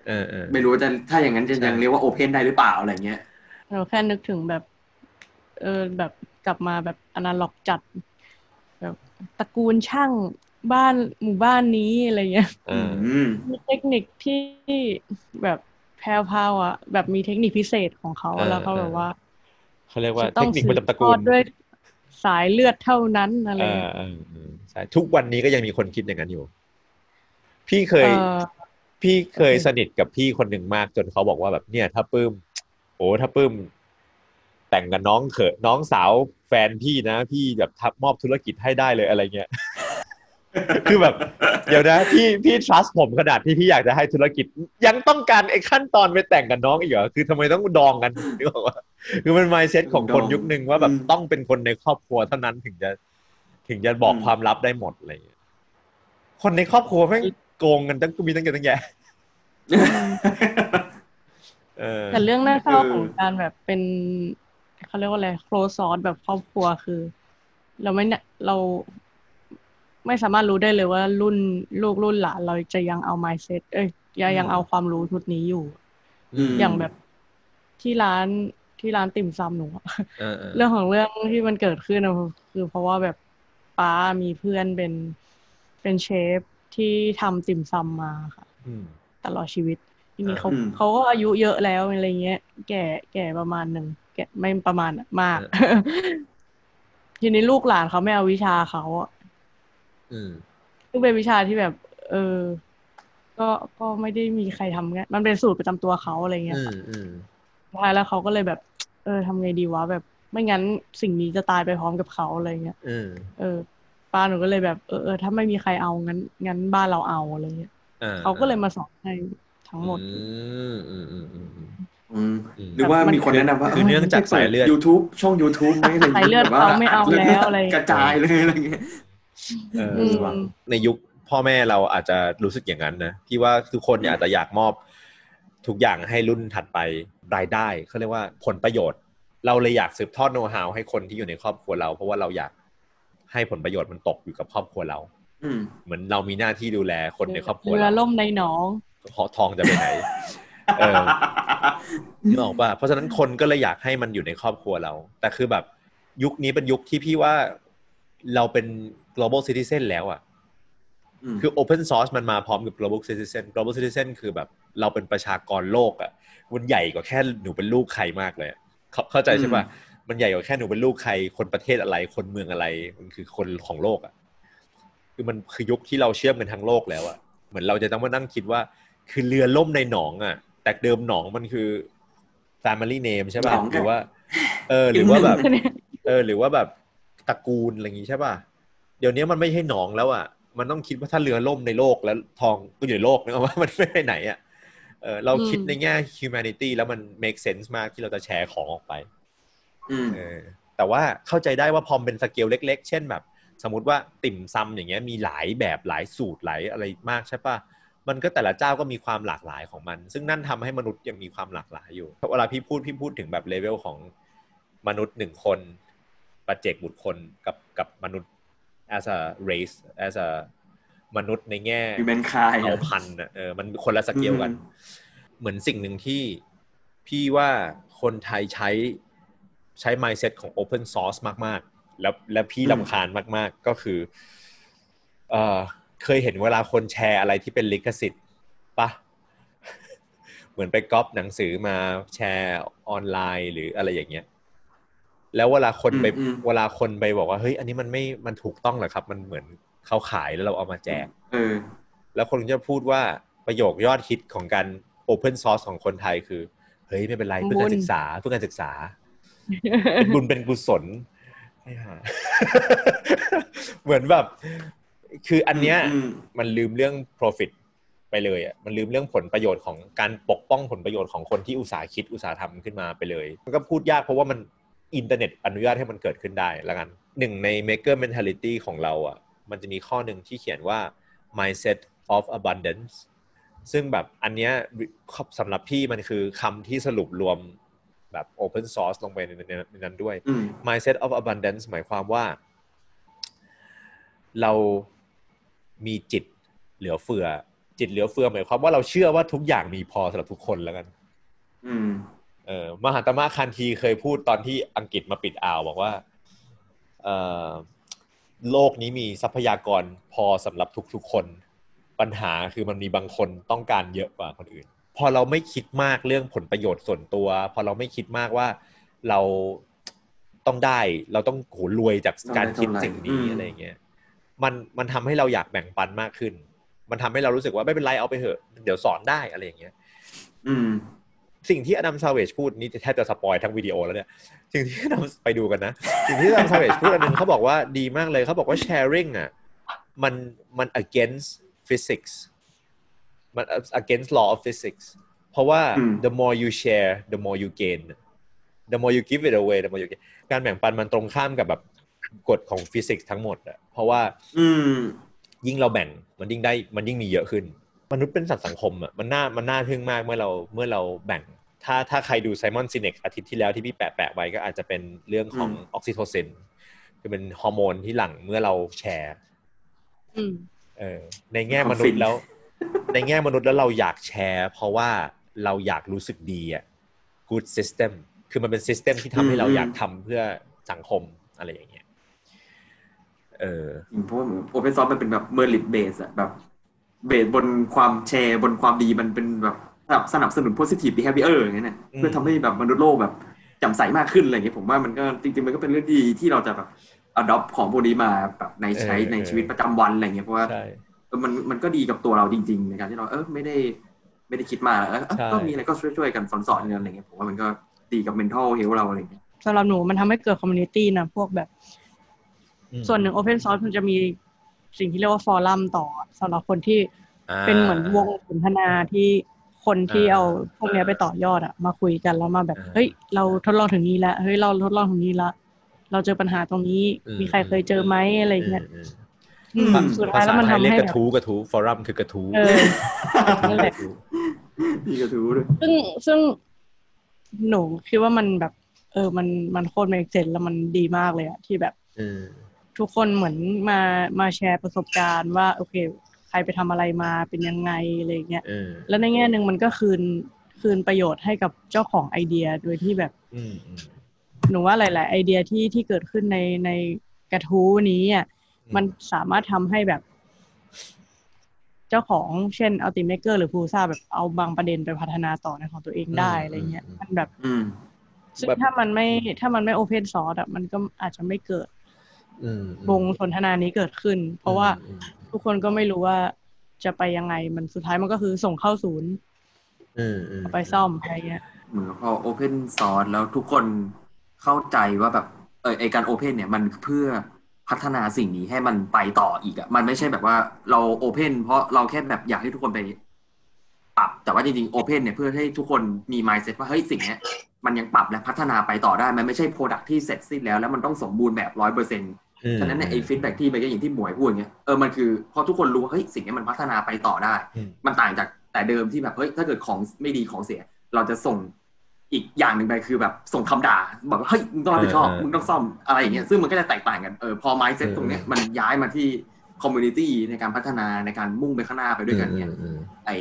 เออเออไม่รู้ว่าจะถ้าอย่างนั้นจะใช่ยังเรียกว่าโอเพนได้หรือเปล่าอะไรเงี้ยเราแค่นึกถึงแบบ เออแบบกลับมาแบบอนาล็อกจัด แบบตระกูลช่าง บ้านหมู่บ้านนี้อะไรเงี้ยเอออืมมีเทคนิคที่แบบแพรวพราวอะ แบบมีเทคนิคพิเศษของเขาเออแล้วก็แบบว่าเขาเรียกว่าจะต้เทองคนิคสืประบจำตระทกูอลดด้วยสายเลือดเท่านั้นอะไรเออเงี้ยเออเออใช่ทุกวันนี้ก็ยังมีคนคิดอย่างนั้นอยู่ พี่เคยเออพี่เคยโอเคสนิทกับพี่คนหนึ่งมากจนเขาบอกว่าแบบเนี่ย ถ้าปื้ม โอ้ถ้าปื้ม แต่งกับน้องเขยน้องสาวแฟนพี่นะ พี่แบบทับมอบธุรกิจให้ได้เลยอะไรเงี้ย คือแบบ เดี๋ยวนะพี่พี่ trust ผมขนาดที่พี่อยากจะให้ธุรกิจ ยังต้องการไอ้ขั้นตอนไปแต่งกับน้องอีกเหรอคือทำไมต้องดองกันนึกออกว่าคือมัน mindset ของคนดองยุคหนึ่งว่าแบบอืมต้องเป็นคนในครอบครัวเท่านั้นถึงจะ ถึงจะบอกอืมความลับได้หมดอะไรอย่างเงี้ยคนในครอบครัวไม่งโกงกันตั้งมีตั้งเยอะตั้งแยะเออแต่เรื่องน่าเศร้าเออของการแบบเป็นเขาเรียกว่าอะไร close source แบบครอบครัวคือ เราไม่เนี่ยเรา ไม่สามารถรู้ได้เลยว่ารุ่นลูกรุ่นหลานเราจะยังเอา mindset เอ้ยยังยังเอาความรู้ชุดนี้อยู่มอย่างแบบที่ร้านที่ร้านติ่มซำหนูอะเออเออเรื่องของเรื่องที่มันเกิดขึ้นนะคือเพราะว่าแบบป้ามีเพื่อนเป็นเป็นเชฟที่ทำติ่มซำมาค่ะอืมตลอดชีวิตทีนี้เขาอืมเขาก็อายุเยอะแล้วอะไรเงี้ย แก่แก่ประมาณหนึ่งแก่ไม่ประมาณอะมาก ทีนี้ลูกหลานเขาไม่เอาวิชาเขาอะอืม ซึ่งเป็นวิชาที่แบบ เออ ก็ก็ไม่ได้มีใครทำเงี้ยมันเป็นสูตรประจำตัวเขาอะไรเงี้ยอืค่ะมอืมสุดท้ายแล้วเขาก็เลยแบบ เออทำไงดีวะแบบ ไม่งั้นสิ่งนี้จะตายไปพร้อมกับเขาอะไรเงี้ยอืมเออป้าหนูก็เลยแบบเออเออถ้าไม่มีใครเอางั้น งั้นบ้านเราเอาอะไรเงี้ยอ่เขาก็เลยมาสอนให้ทั้งหมดอืมอืมอืมอืมอืมอืมอืมหรือว่ามีคนแนะนำว่าคือเนื่องจากสายเลือดยูทูบช่อง YouTube ไหมอะไรสายเลือดแบบว่าเขาไม่เอาแล้วอะไรกระจายเลยอะไรเงี้ย เอออืมว่ะในยุคพ่อแม่เราอาจจะรู้สึกอย่างนั้นนะพี่ว่าทุกคนเนี่ยอาจจะอยากมอบทุกอย่างให้รุ่นถัดไปรายได้เขาเรียกว่าผลประโยชน์ เราเลยอยากสืบทอดโน้ตฮาวให้คนที่อยู่ในครอบครัวเรา เพราะว่าเราอยากให้ผลประโยชน์มันตกอยู่กับครอบครัวเราอืมเหมือนเรามีหน้าที่ดูแลคนในครอบครัวเรือเราล่มในหนองหอทองจะไปไหนเออนึกออกป่ะเพราะฉะนั้นคนก็เลยอยากให้มันอยู่ในครอบครัวเรา แต่คือแบบยุคนี้เป็นยุคที่พี่ว่าเราเป็น global citizen แล้วอะมคือ open source มันมาพร้อมกับ global citizen global citizen คือแบบเราเป็นประชากรโลกอะมันใหญ่กว่าแค่หนูเป็นลูกใครมากเลยอะเข้าเข้าใจใช่ป่ะมันใหญ่กว่าแค่หนูเป็นลูกใคร คนประเทศอะไร คนเมืองอะไร มันคือคนของโลกอะคือมันคือยุคที่เราเชื่อมกันทั้งโลกแล้วอะเหมือนเราจะต้องมานั่งคิดว่า คือเรือล่มในหนองอะแต่เดิมหนองมันคือ family name ใช่ป่ะหนองหรือว่า เออ หรือว่าแบบ เออ หรือว่าแบบตระกูลอะไรอย่างงี้ใช่ป่ะ เดี๋ยวนี้มันไม่ใช่หนองแล้วอะมันต้องคิดว่าถ้าเรือล่มในโลกแล้วทองก็อยู่ในโลกนะว่ามันไม่ไปไหนอะเออเราคิดอืมในแง่ humanity แล้วมัน make sense มากที่เราจะแชร์ของออกไปอืมเออแต่ว่าเข้าใจได้ว่าพอมันเป็นสเกลเล็ก ๆ เช่นแบบ สมมติว่าติ่มซำอย่างเงี้ยมีหลายแบบหลายสูตรหลายอะไรมากใช่ป่ะมันก็แต่ละเจ้าก็มีความหลากหลายของมัน ซึ่งนั่นทำให้มนุษย์ยังมีความหลากหลายอยู่เวลาพี่พูดพี่พูดถึงแบบเลเวลของมนุษย์หนึ่งคนปัจเจกบุคคลกับกับมนุษย์ as a race as a มนุษย์ในแง่ยูแมนคายเอาพันธุ์น่ะเออมันคนละสเกลกันอืมเหมือนสิ่งหนึ่งที่พี่ว่าคนไทยใช้ใช้ mindset ของ open source มาก ๆ แล้วและพี่ลำคาญมาก ๆ ก็คือเออเคยเห็นเวลาคนแชร์อะไรที่เป็นลิขสิทธิ์ปะเหมือนไปก๊อปหนังสือมาแชร์ออนไลน์หรืออะไรอย่างเงี้ย แล้วเวลาคนไปอืมอืมเวลาคนไปบอกว่าเฮ้ยอันนี้มันไม่มันถูกต้องเหรอครับ มันเหมือนเขาขายแล้วเราเอามาแจกเออแล้วคนจะพูดว่าประโยคยอดฮิตของการ Open Source ของคนไทยคือ เฮ้ยไม่เป็นไรเพื่อการศึกษาเพื่อการศึกษาเป็นบุญเป็นกุศลไม่หาเหมือนแบบ คืออันเนี้ยอืมมันลืมเรื่อง profit ไปเลยอะมันลืมเรื่องผลประโยชน์ของการปกป้องผลประโยชน์ของคนที่อุตสาห์คิดอุตสาห์ทำขึ้นมาไปเลย มันก็พูดยากเพราะว่ามัน อินเทอร์เน็ตอนุญาตให้มันเกิดขึ้นได้แล้วกันหนึ่งใน maker mentality ของเราอะ มันจะมีข้อหนึ่งที่เขียนว่า mindset of abundance ซึ่งแบบอันเนี้ยสำหรับพี่มันคือคำที่สรุปรวมแบบ open source ลงไปในในในนั้นด้วยอืม mindset of abundance หมายความว่า เรามีจิตเหลือเฟือ จิตเหลือเฟือหมายความว่าเราเชื่อว่าทุกอย่างมีพอสำหรับทุกคนแล้วกัน อืม เออมหาตมะคันทีเคยพูดตอนที่อังกฤษมาปิดอ่าวบอกว่าเออโลกนี้มีทรัพยากรพอสำหรับทุกๆคน ปัญหาคือมันมีบางคนต้องการเยอะกว่าคนอื่น พอเราไม่คิดมากเรื่องผลประโยชน์ส่วนตัว พอเราไม่คิดมากว่าเราต้องได้เราต้องโหรวยจากการคิดสิ่งนี้อืมอะไรอย่างเงี้ยมันมันทำให้เราอยากแบ่งปันมากขึ้น มันทำให้เรารู้สึกว่าไม่เป็นไรเอาไปเถอะ เดี๋ยวสอนได้อะไรอย่างเงี้ย อืม สิ่งที่อดัมซาเวจพูดนี่แทบจะสปอยทั้งวิดีโอแล้วเนี่ย สิ่งที่อดัมไปดูกันนะ สิ่งที่อดัมซาเวจพูดอันหนึงเขาบอกว่าดีมากเลยเขาบอกว่า sharing อะมันมัน against physics มัน against law of physics เพราะว่าอืม the more you share the more you gain the more you give it away the more you gain การแบ่งปันมันตรงข้ามกับแบบกฎของฟิสิกส์ทั้งหมดอะเพราะว่าอืมยิ่งเราแบ่งมันยิ่งได้มันยิ่งมีเยอะขึ้น มนุษย์เป็นสัตว์สังคมอะมันน่ามันน่าทึ่งมากเมื่อเราเมื่อเราแบ่ง ถ้าถ้าใครดู Simon Sinek อาทิตย์ที่แล้วที่พี่แปะแปะไว้ก็อาจจะเป็นเรื่องของอืมออกซิโทซินคือเป็นฮอร์โมนที่หลั่งเมื่อเราแชร์อืมเออ ในแง่มนุษย์แล้ว ในแง่มนุษย์แล้วเราอยากแชร์ เพราะว่าเราอยากรู้สึกดีอะ good system คือมันเป็น system ที่ทำให้เราอืมอยากทำเพื่อสังคมอะไรอย่างเงี้ยเออเพราะว่า open source มันเป็นแบบ merit-based อะแบบ base บนความแชร์บนความดีมันเป็นแบบแบบสนับสนุน positive behavior อย่างเงี้ยเนี่ยอืมเพื่อทำให้แบบมนุษย์โลกแบบแจ่มใสมากขึ้นอะไรอย่างเงี้ยผมว่ามันก็จริงๆมันก็เป็นเรื่องดีที่เราจะแบบ adopt ของพวกนี้มาแบบในใช้ในชีวิตประจำวันอะไรเงี้ยเพราะว่าใช่เออมันมันก็ดีกับตัวเราจริง ๆ ในการที่เราเออไม่ได้ไม่ได้คิดมากแล้วเออใช่ก็มีอะไรก็ช่วยๆกันสอนๆกันอะไรเงี้ยผมว่ามันก็ดีกับ mental health เราอะไรเงี้ยสำหรับหนูมันทำให้เกิด community นะพวกแบบอืมส่วนหนึ่ง open source มันจะมี สิ่งที่เรียกว่า forum ต่อสำหรับคนที่อ่าเป็นเหมือนวงสนทนาที่คนที่อ่าเอาพวกเนี้ยไปต่อยอดอะมาคุยกันแล้วมาแบบอ่าเฮ้ยเราทดลองถึงนี้แล้วเฮ้ยเราทดลองถึงนี้ละเราเจอปัญหาตรงนี้อืมมีใครเคยเจอไหมอะไรเงี้ยอืมอืมอืมสุดท้ายแล้วมันภษทำไเรียกให้กแบระบทู้กระทู้ฟอรัมคือกระทู้เออนั่นแหละมีกระทู้ด้วยซึ่งซึ่งหนูคิดว่ามันแบบ เออมันมันโคตรเมกเซนแล้วมันดีมากเลยอะที่แบบอืม ทุกคนเหมือนมามาแชร์ประสบการณ์ว่า โอเค ใครไปทำอะไรมาเป็นยังไงอะไรเงี้ยอืมแล้วในแง่หนึ่งมันก็คืนคืนประโยชน์ให้กับเจ้าของไอเดียโดยที่แบบอืมอืมหนูว่าหลาย ๆ ไอเดียที่ที่เกิดขึ้นในในกระทู้นี้อะอืมมันสามารถทำให้แบบ เจ้าของเช่น Ultimaker หรือ Prusa แบบเอาบางประเด็นไปพัฒนาต่อในของตัวเองได้อะไรเงี้ยมันแบบอืมซึ่งถ้ามันไม่ถ้ามันไม่ open source อะมันก็อาจจะไม่เกิดอืม วงสนทนานี้เกิดขึ้น เพราะว่าอืมทุกคนก็ไม่รู้ว่าจะไปยังไงมันสุดท้ายมันก็คือส่งเข้าศูนย์อืมอืมเอาไปซ่อมอะไรเงี้ยเหมือนพอ open source แล้วทุกคนเข้าใจว่าแบบเออไอการ open เนี่ยมันเพื่อพัฒนาสิ่งนี้ให้มันไปต่ออีกอะมันไม่ใช่แบบว่าเรา open เพราะเราแค่แบบอยากให้ทุกคนไปปรับ แต่ว่าจริงๆ open เนี่ยเพื่อให้ทุกคนมี mindset ว่าเฮ้ยสิ่งเนี้ยมันยังปรับและพัฒนาไปต่อได้ มันไม่ใช่ product ที่เสร็จสิ้นแล้ว แล้วมันต้องสมบูรณ์แบบร้อยเปอร์เซ็นต์อืม ฉะนั้นเนี่ยไอ้ feedback ที่ไปก็อย่างที่หมวยพูดอย่างเงี้ยเออมันคือพอทุกคนรู้ว่าเฮ้ยสิ่งนี้มันพัฒนาไปต่อได้อืมมันต่างจากแต่เดิมที่แบบเฮ้ยถ้าเกิดของไม่ดีของเสีย เราจะส่งอีกอย่างหนึ่งไปคือแบบส่งคำด่าบอกว่าเฮ้ยมึงต้องรับผิดชอบเออเออมึงต้องซ่อมอะไรอย่างเงี้ยซึ่งมันก็จะแตกต่างกันเออพอ mindset เออตรงเนี้ยมันย้ายมาที่ community ในการพัฒนาในการมุ่งไปข้างหน้าไปด้วยกันเนี่ยอืมอืมไอ้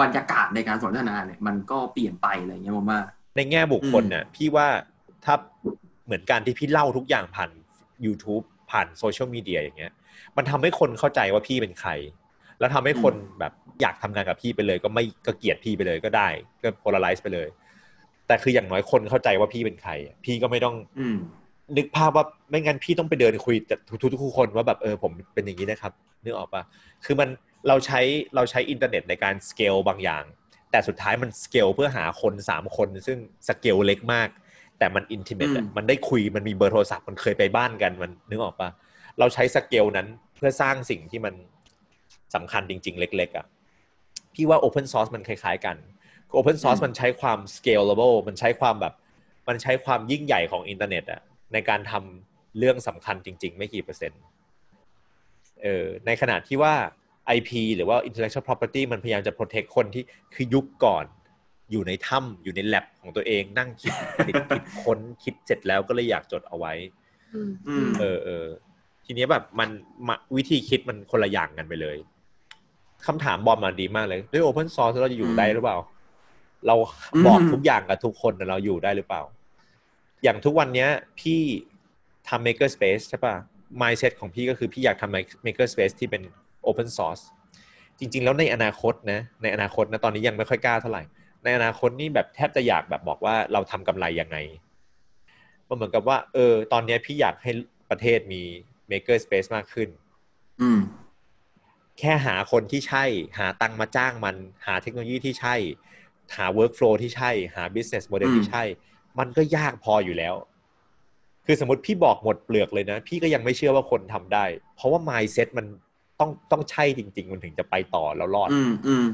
บรรยากาศในการสนทนาเนี่ยมันก็เปลี่ยนไปอะไรอย่างเงี้ยผมว่าในแง่บุคคลเนี่ยพี่ว่าถ้าเหมือนการที่พี่เล่าทุกอย่างผ่าน YouTube ผ่านโซเชียลมีเดียอย่างเงี้ย มันทำให้คนเข้าใจว่าพี่เป็นใคร แล้วทำให้คนแบบอยากทำงานกับพี่ไปเลย ก็ไม่ก็เกลียดพี่ไปเลยก็ได้ ก็ polarize ไปเลย แต่คืออย่างน้อยคนเข้าใจว่าพี่เป็นใครอะพี่ก็ไม่ต้องอืมนึกภาพว่าไม่งั้นพี่ต้องไปเดินคุยกับทุกๆทุกคนว่าแบบเออผมเป็นอย่างนี้นะครับนึกออกปะคือมันเราใช้เราใช้อินเทอร์เน็ตในการสเกลบางอย่าง แต่สุดท้ายมันสเกลเพื่อหาคนสามคน ซึ่งสเกลเล็กมาก แต่มัน intimate อืมมันได้คุยมันมีเบอร์โทรศัพท์มันเคยไปบ้านกันมันนึกออกปะเราใช้สเกลนั้นเพื่อสร้างสิ่งที่มันสำคัญจริง ๆ เล็ก ๆอะ่ะพี่ว่า Open Source มันคล้าย ๆ กัน Open Source อืมมันใช้ความ scalable มันใช้ความแบบ มันใช้ความยิ่งใหญ่ของอินเทอร์เน็ตอะในการทำเรื่องสำคัญจริง ๆ ไม่กี่เปอร์เซ็นต์เออในขณะที่ว่า IP หรือว่า intellectual property มันพยายามจะ protect คนที่คือยุคก่อน อยู่ในถ้ำอยู่ใน lab ของตัวเองนั่งคิดคิดคิดค้นคิดเสร็จแล้วก็เลยอยากจดเอาไว้อืมอืมเออเออทีนี้แบบมันมาวิธีคิดมันคนละอย่างกันไปเลยคำถามบอมมาดีมากเลยด้วย Open Source เราจะอยู่อืมได้หรือเปล่า เราอืมบอกทุกอย่างกับทุกคนแต่เราอยู่ได้หรือเปล่า อย่างทุกวันเนี้ย พี่ทำ Maker Space ใช่ป่ะ mindset ของพี่ก็คือพี่อยากทำ Maker Space ที่เป็น Open Source จริง ๆ แล้วในอนาคตนะ ในอนาคตนะ ตอนนี้ยังไม่ค่อยกล้าเท่าไหร่ ในอนาคตนี่แบบแทบจะอยากแบบบอกว่าเราทำกำไรยังไงมันเหมือนกับว่า เออ ตอนเนี้ยพี่อยากให้ประเทศมี Maker Space มากขึ้น อืม แค่หาคนที่ใช่ หาตังค์มาจ้างมัน หาเทคโนโลยีที่ใช่ หา workflow ที่ใช่ หา business model อืมที่ใช่ มันก็ยากพออยู่แล้ว คือสมมติพี่บอกหมดเปลือกเลยนะ พี่ก็ยังไม่เชื่อว่าคนทำได้ เพราะว่า mindset มันต้องต้องใช่จริง ๆ มันถึงจะไปต่อแล้วรอด อืมอืม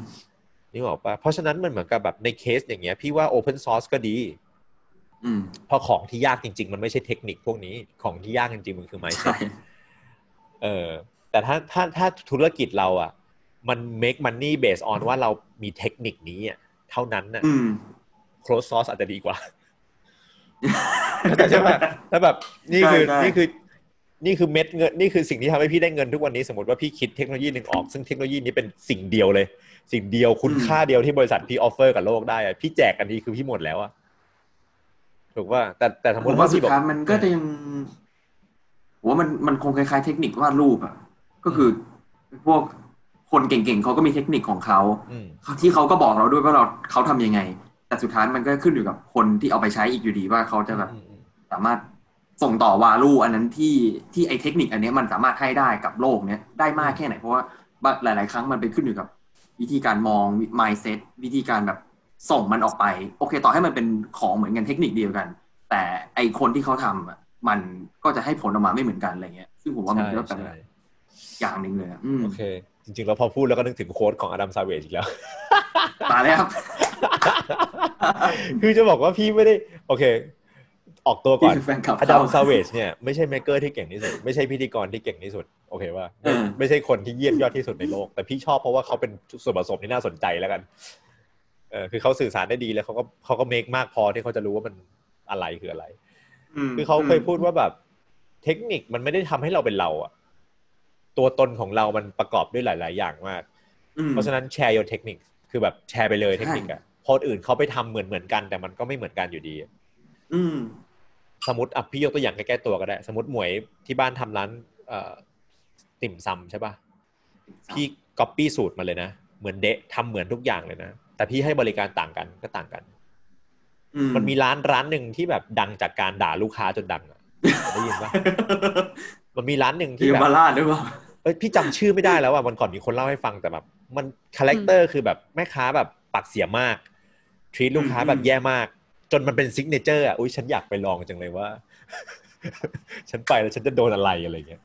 นี่บอกปะเพราะฉะนั้นมันเหมือนกับแบบในเคสอย่างเงี้ย พี่ว่า open source ก็ดีอืมเพราะของที่ยากจริง ๆ มันไม่ใช่เทคนิคพวกนี้ของที่ยากจริงๆมันคือ mindset ใช่เออแต่ถ้าถ้าถ้าธุรกิจเราอะ มัน make money based on ว่าเรามีเทคนิคนี้อะเท่านั้นน่ะอืม close source อาจจะดีกว่าเข้าใจใช่ปะแล้วแบบนี่คือใช่ใช่นี่คือนี่คือเม็ดเงินนี่คือสิ่งที่ทำให้พี่ได้เงินทุกวันนี้สมมติว่าพี่คิดเทคโนโลยีหนึ่งออก ซึ่งเทคโนโลยีนี้เป็นสิ่งเดียวเลย สิ่งเดียวคุณค่าเดียวที่บริษัทพี่ offer กับโลกได้อะพี่แจกกันนี้คือพี่หมดแล้วอะถูกปะ แต่แต่สมมติว่าพี่บอกผมว่าสุดท้ายมันก็จะยังผมว่ามันมันคงคล้ายๆเทคนิควาดรูปอะก็คือพวกคนเก่งๆเขาก็มีเทคนิคของเขาอืมที่เขาก็บอกเราด้วยว่าเราเขาทำยังไง แต่สุดท้ายมันก็ขึ้นอยู่กับคนที่เอาไปใช้อีกอยู่ดีว่าเขาจะแบบอืมอืมสามารถส่งต่อ value อันนั้นที่ที่ไอเทคนิคอันเนี้ยมันสามารถให้ได้กับโลกเนี้ยได้มากแค่ไหนเพราะว่าหลาย ๆ ครั้งมันเป็นขึ้นอยู่กับ วิธีการมอง mindset วิธีการแบบส่งมันออกไป โอเค ต่อให้มันเป็นของเหมือนกันเทคนิคเดียวกัน แต่ไอคนที่เขาทำอะมันก็จะให้ผลออกมาไม่เหมือนกันอะไรเงี้ย ซึ่งผมว่ามันใช่ก็เป็นใช่อย่างหนึ่งเลยอะอืมโอเค จริงๆ แล้วพอพูดแล้วก็นึกถึง quote ของ Adam Savage อีกแล้วตายแล้วครับคือจะบอกว่าพี่ไม่ได้ โอเค ออกตัวก่อนพี่คือแฟนคลับอดัมเขา Savage เนี่ยไม่ใช่ maker ที่เก่งที่สุด ไม่ใช่พิธีกรที่เก่งที่สุด โอเคว่าเออไม่ใช่คนที่เยี่ยมยอดที่สุดในโลก แต่พี่ชอบเพราะว่าเขาเป็นส่วนผสมที่น่าสนใจแล้วกันเออคือเขาสื่อสารได้ดีแล้วเขาก็เขาก็เมคมากพอที่เขาจะรู้ว่ามันอะไรคืออะไรมคือเขาเคยพูดว่าแบบ เทคนิคมันไม่ได้ทำให้เราเป็นเราอะตัวตนของเรามันประกอบด้วยหลาย ๆ อย่างมากอืมเพราะฉะนั้นแชร์ your technique คือแบบแชร์ไปเลยใช่เทคนิคอะคนอื่นเขาไปทำเหมือนเหมือนกัน แต่มันก็ไม่เหมือนกันอยู่ดี อืม สมมติอะพี่ยกตัวอย่างใกล้ๆตัวก็ได้ สมมติหมวยที่บ้านทำร้านเอ่อติ่มซำใช่ปะพี่ก๊อปปี้สูตรมาเลยนะเหมือนเด๊ะทำเหมือนทุกอย่างเลยนะแต่พี่ให้บริการต่างกันก็ต่างกันอืมมันมีร้านร้านหนึ่งที่แบบดังจากการด่าลูกค้าจนดังอะได้ยินปะมันมีร้านหนึ่งที่ที่แบบมาลาดหรือเปล่าเอ้ยพี่จำชื่อไม่ได้แล้วอะวันก่อนมีคนเล่าให้ฟังแต่แบบ มัน character คือแบบแม่ค้าแบบปากเสียมากtreat ลูกค้าแบบแย่มาก จนมันเป็น signature อะอุ้ยฉันอยากไปลองจังเลยว่า ฉันไปแล้วฉันจะโดนอะไรอะไรเงี้ย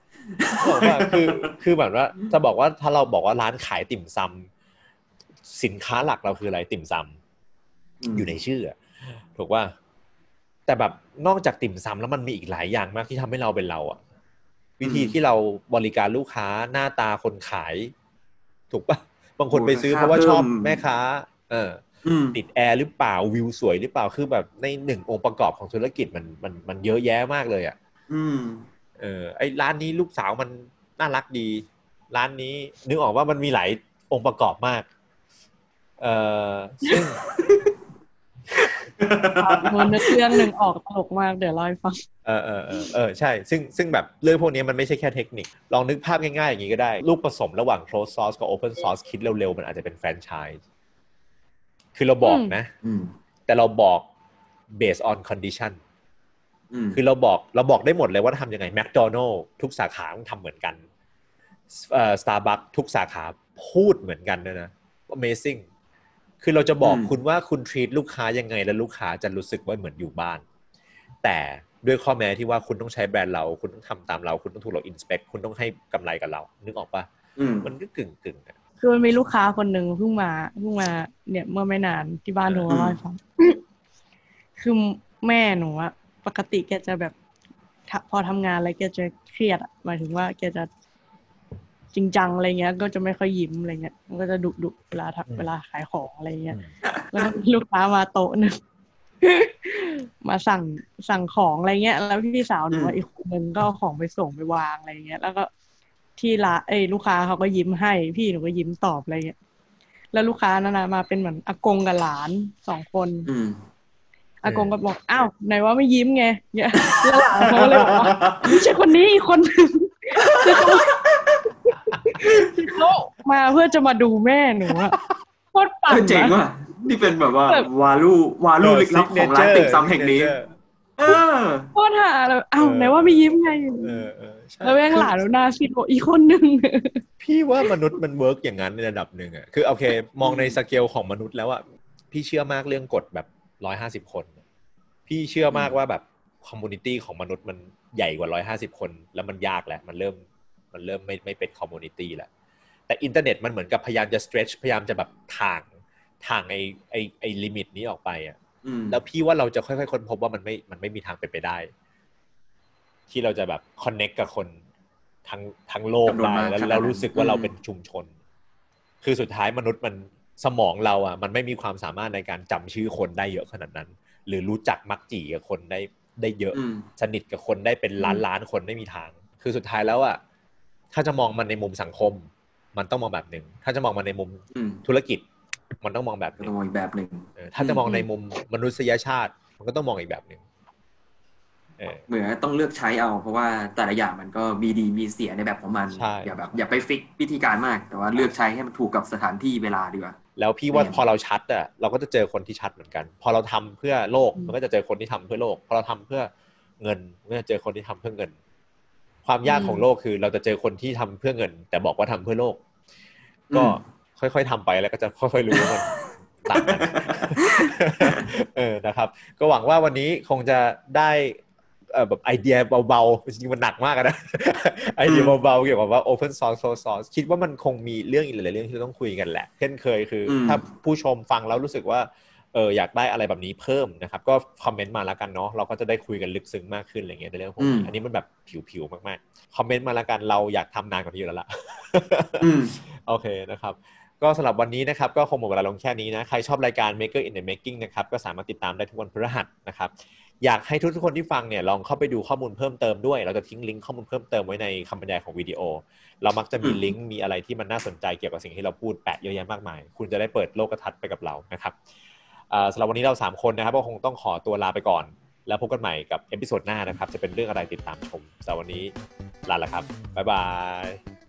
บอกว่าคือคือแบบว่าจะบอกว่าถ้าเราบอกว่าร้านขายติ่มซำสินค้าหลักเราคืออะไรติ่มซำอยู่ในชื่ออะถูกปะ แต่แบบนอกจากติ่มซำแล้วมันมีอีกหลายอย่างมากที่ทำให้เราเป็นเราอะวิธีอืมที่เราบริการลูกค้าหน้าตาคนขาย ถูกปะบางคนโอ้ไปซื้อราคาเพราะว่าชอบเพิ่มแม่ค้า เอออืม ติดแอร์หรือเปล่าวิวสวยหรือเปล่าคือแบบในหนึ่งองค์ประกอบของธุรกิจมันมันมันเยอะแยะมากเลยอะอืมเออไอ้ร้านนี้ลูกสาวมันน่ารักดี ร้านนี้นึกออกว่ามันมีหลายองค์ประกอบมาก เออซึ่งโดนนึกเรื่องหนึ่งออกตลกมากเดี๋ยวเล่าให้ฟังเออเออเออเออใช่ ซึ่งซึ่งแบบเรื่องพวกนี้มันไม่ใช่แค่เทคนิค ลองนึกภาพง่ายๆอย่างนี้ก็ได้ ลูกผสมระหว่าง closed source กับ open source คิดเร็วๆ มันอาจจะเป็นแฟรนไชส์ คือเราบอกอืมนะอืมแต่เราบอก based on condition อืมคือเราบอกเราบอกได้หมดเลยว่าทำยังไง McDonald ทุกสาขาต้องทำเหมือนกันเอ่อ Starbucks ทุกสาขาพูดเหมือนกันด้วยนะ Amazing คือเราจะบอกอืมคุณว่าคุณ treat ลูกค้ายังไง แล้วลูกค้าจะรู้สึกว่าเหมือนอยู่บ้าน แต่ด้วยข้อแม้ที่ว่าคุณต้องใช้แบรนด์เรา คุณต้องทำตามเรา คุณต้องถูกเราอินสเปคคุณต้องให้กำไรกับเรา นึกออกปะอืมมันก็กึ่งกึ่งๆอะ คือมันมีลูกค้าคนหนึ่งเพิ่งมาเพิ่งมา เนี่ยเมื่อไม่นานที่บ้านโทรมาเล่าให้ฟังคือแม่หนูอะปกติแกจะแบบถ้าพอทำงานอะไรแกจะเครียดอะหมายถึงว่าแกจะจริงจังอะไรเงี้ย ก็จะไม่ค่อยยิ้มอะไรเงี้ย มันก็จะดุดุเวลาทักเวลาขายของอะไรเงี้ยอืมแล้วก็มีลูกค้ามาโต๊ะหนึ่งมาสั่งสั่งของอะไรเงี้ย แล้วพี่สาวหนูอืมอีกคนนึงก็เอาของไปส่งไปวางอะไรเงี้ย แล้วก็ ที่ร้านเอ้ยลูกค้าเขาก็ยิ้มให้ พี่หนูก็ยิ้มตอบอะไรเงี้ยแล้วลูกค้านั่นนะมาเป็นเหมือนอากงกับหลานสองคนอืมอากงก็บอกอ้าวไหนว่าไม่ยิ้มไงเนี่ยแล้วหลานเขาก็เลยบอกว่าไม่ใช่คนนี้อีกคนหนึ่งคือเขาเขามาเพื่อจะมาดูแม่หนูอะโคตรปั่นเออเจ๋งนะว่ะนี่เป็นแบบว่าแบบวาลูวาลูลึกลับของร้านติ่มซำแห่งนี้เออโคตรหาเลยอ้าวไหนว่าไม่ยิ้มไงเออเออใช่ แล้วแม่งหลานแล้วหน้าซีดบอกอีกคนหนึ่งพี่ว่ามนุษย์มัน work อย่างนั้นในระดับหนึ่งอะคือโอเค มองในสเกลของมนุษย์แล้วอะพี่เชื่อมากเรื่องกฎแบบร้อยห้าสิบคน พี่เชื่อมากว่าแบบ community ของมนุษย์มันใหญ่กว่าร้อยห้าสิบคน แล้วมันยากแหละมันเริ่มมันเริ่มไม่ไม่เป็น community แล้วแต่อินเทอร์เน็ตมันเหมือนกับพยายามจะ stretch พยายามจะแบบถ่างถ่างไอไอไอ limit นี้ออกไปอะอืมแล้วพี่ว่าเราจะค่อยๆค้นพบว่ามันไม่มันไม่มีทางเป็นไปได้ ที่เราจะแบบ connect กับคนทั้งทั้งโลกจำนวนได้มากแล้วขนาดนั้นเรารู้สึกว่าอืมเราเป็นชุมชน คือสุดท้ายมนุษย์มันสมองเราอะ มันไม่มีความสามารถในการจำชื่อคนได้เยอะขนาดนั้น หรือรู้จักมักจีกับคนได้ได้เยอะอืมสนิทกับคนได้เป็นล้านล้านคนไม่มีทาง คือสุดท้ายแล้วอะถ้าจะมองมันในมุมสังคม มันต้องมองแบบหนึ่ง ถ้าจะมองมันในมุมอืมธุรกิจ มันต้องมองแบบหก็นึ่ต้องงมองอีกแบบหนึ่งเออถ้าจะมองอืมในมุมมนุษยชาติ มันก็ต้องมองอีกแบบหนึ่ง เออเหมือนต้องเลือกใช้เอา เพราะว่าแต่ละอย่างมันก็มีดีมีเสียในแบบของมันใช่อย่าแบบอย่าไปฟิกวิธีการมาก แต่ว่าเลือกใช้ให้มันถูกกับสถานที่เวลาดีกว่าแล้วพี่ว่าเนี่ยพอเราชัดอะเราก็จะเจอคนที่ชัดเหมือนกัน พอเราทำเพื่อโลกอืมมันก็จะเจอคนที่ทำเพื่อโลก พอเราทำเพื่อเงินมันก็จะเจอคนที่ทำเพื่อเงิน ความยากของโลกคือ เราจะเจอคนที่ทำเพื่อเงิน แต่บอกว่าทำเพื่อโลก ก็อืมค่อยๆทำไปแล้วก็จะค่อยๆรู้ว่ามันต่างกันเออนะครับ ก็หวังว่าวันนี้คงจะได้เออ แบบไอเดียเบาๆจริงๆมันหนักมากอะนะไอเดียเบาๆเกี่ยวกับว่า Open Source Closed Source คิดว่ามันคงมีเรื่องอีกหลายๆเรื่องที่เราต้องคุยกันแหละ เช่นเคยคืออมถ้าผู้ชมฟังแล้วรู้สึกว่าเอออยากได้อะไรแบบนี้เพิ่มนะครับ ก็คอมเมนต์มาแล้วกันเนาะเราก็จะได้คุยกันลึกซึ้งมากขึ้นอะไรเงี้ยในเรื่องพวกนี้อืมอันนี้มันแบบผิวๆมากๆคอมเมนต์มาแล้วกันเราอยากทำนานกว่านี้อยู่แล้วล่ะอืมโอเคนะครับก็สำหรับวันนี้นะครับก็คงหมดเวลาลงแค่นี้นะ ใครชอบรายการ Maker in the Making นะครับก็สามารถติดตามได้ทุกวันพฤหัสนะครับ อยากให้ทุกๆคนที่ฟังเนี่ยลองเข้าไปดูข้อมูลเพิ่มเติมด้วย เราจะทิ้งลิงก์ข้อมูลเพิ่มเติมไว้ในคำบรรยายของวิดีโอ เรามักจะมีอืมลิงก์มีอะไรที่มันน่าสนใจเกี่ยวกับสิ่งที่เราพูดแปะเยอะแยะมากมาย คุณจะได้เปิดโลกทัศน์ไปกับเรานะครับอ่าสำหรับวันนี้เราสามคนนะครับก็คงต้องขอตัวลาไปก่อน แล้วพบกันใหม่กับ episode หน้านะครับจะเป็นเรื่องอะไรติดตามชมสำหรับวันนี้ลาละครับบ๊ายบาย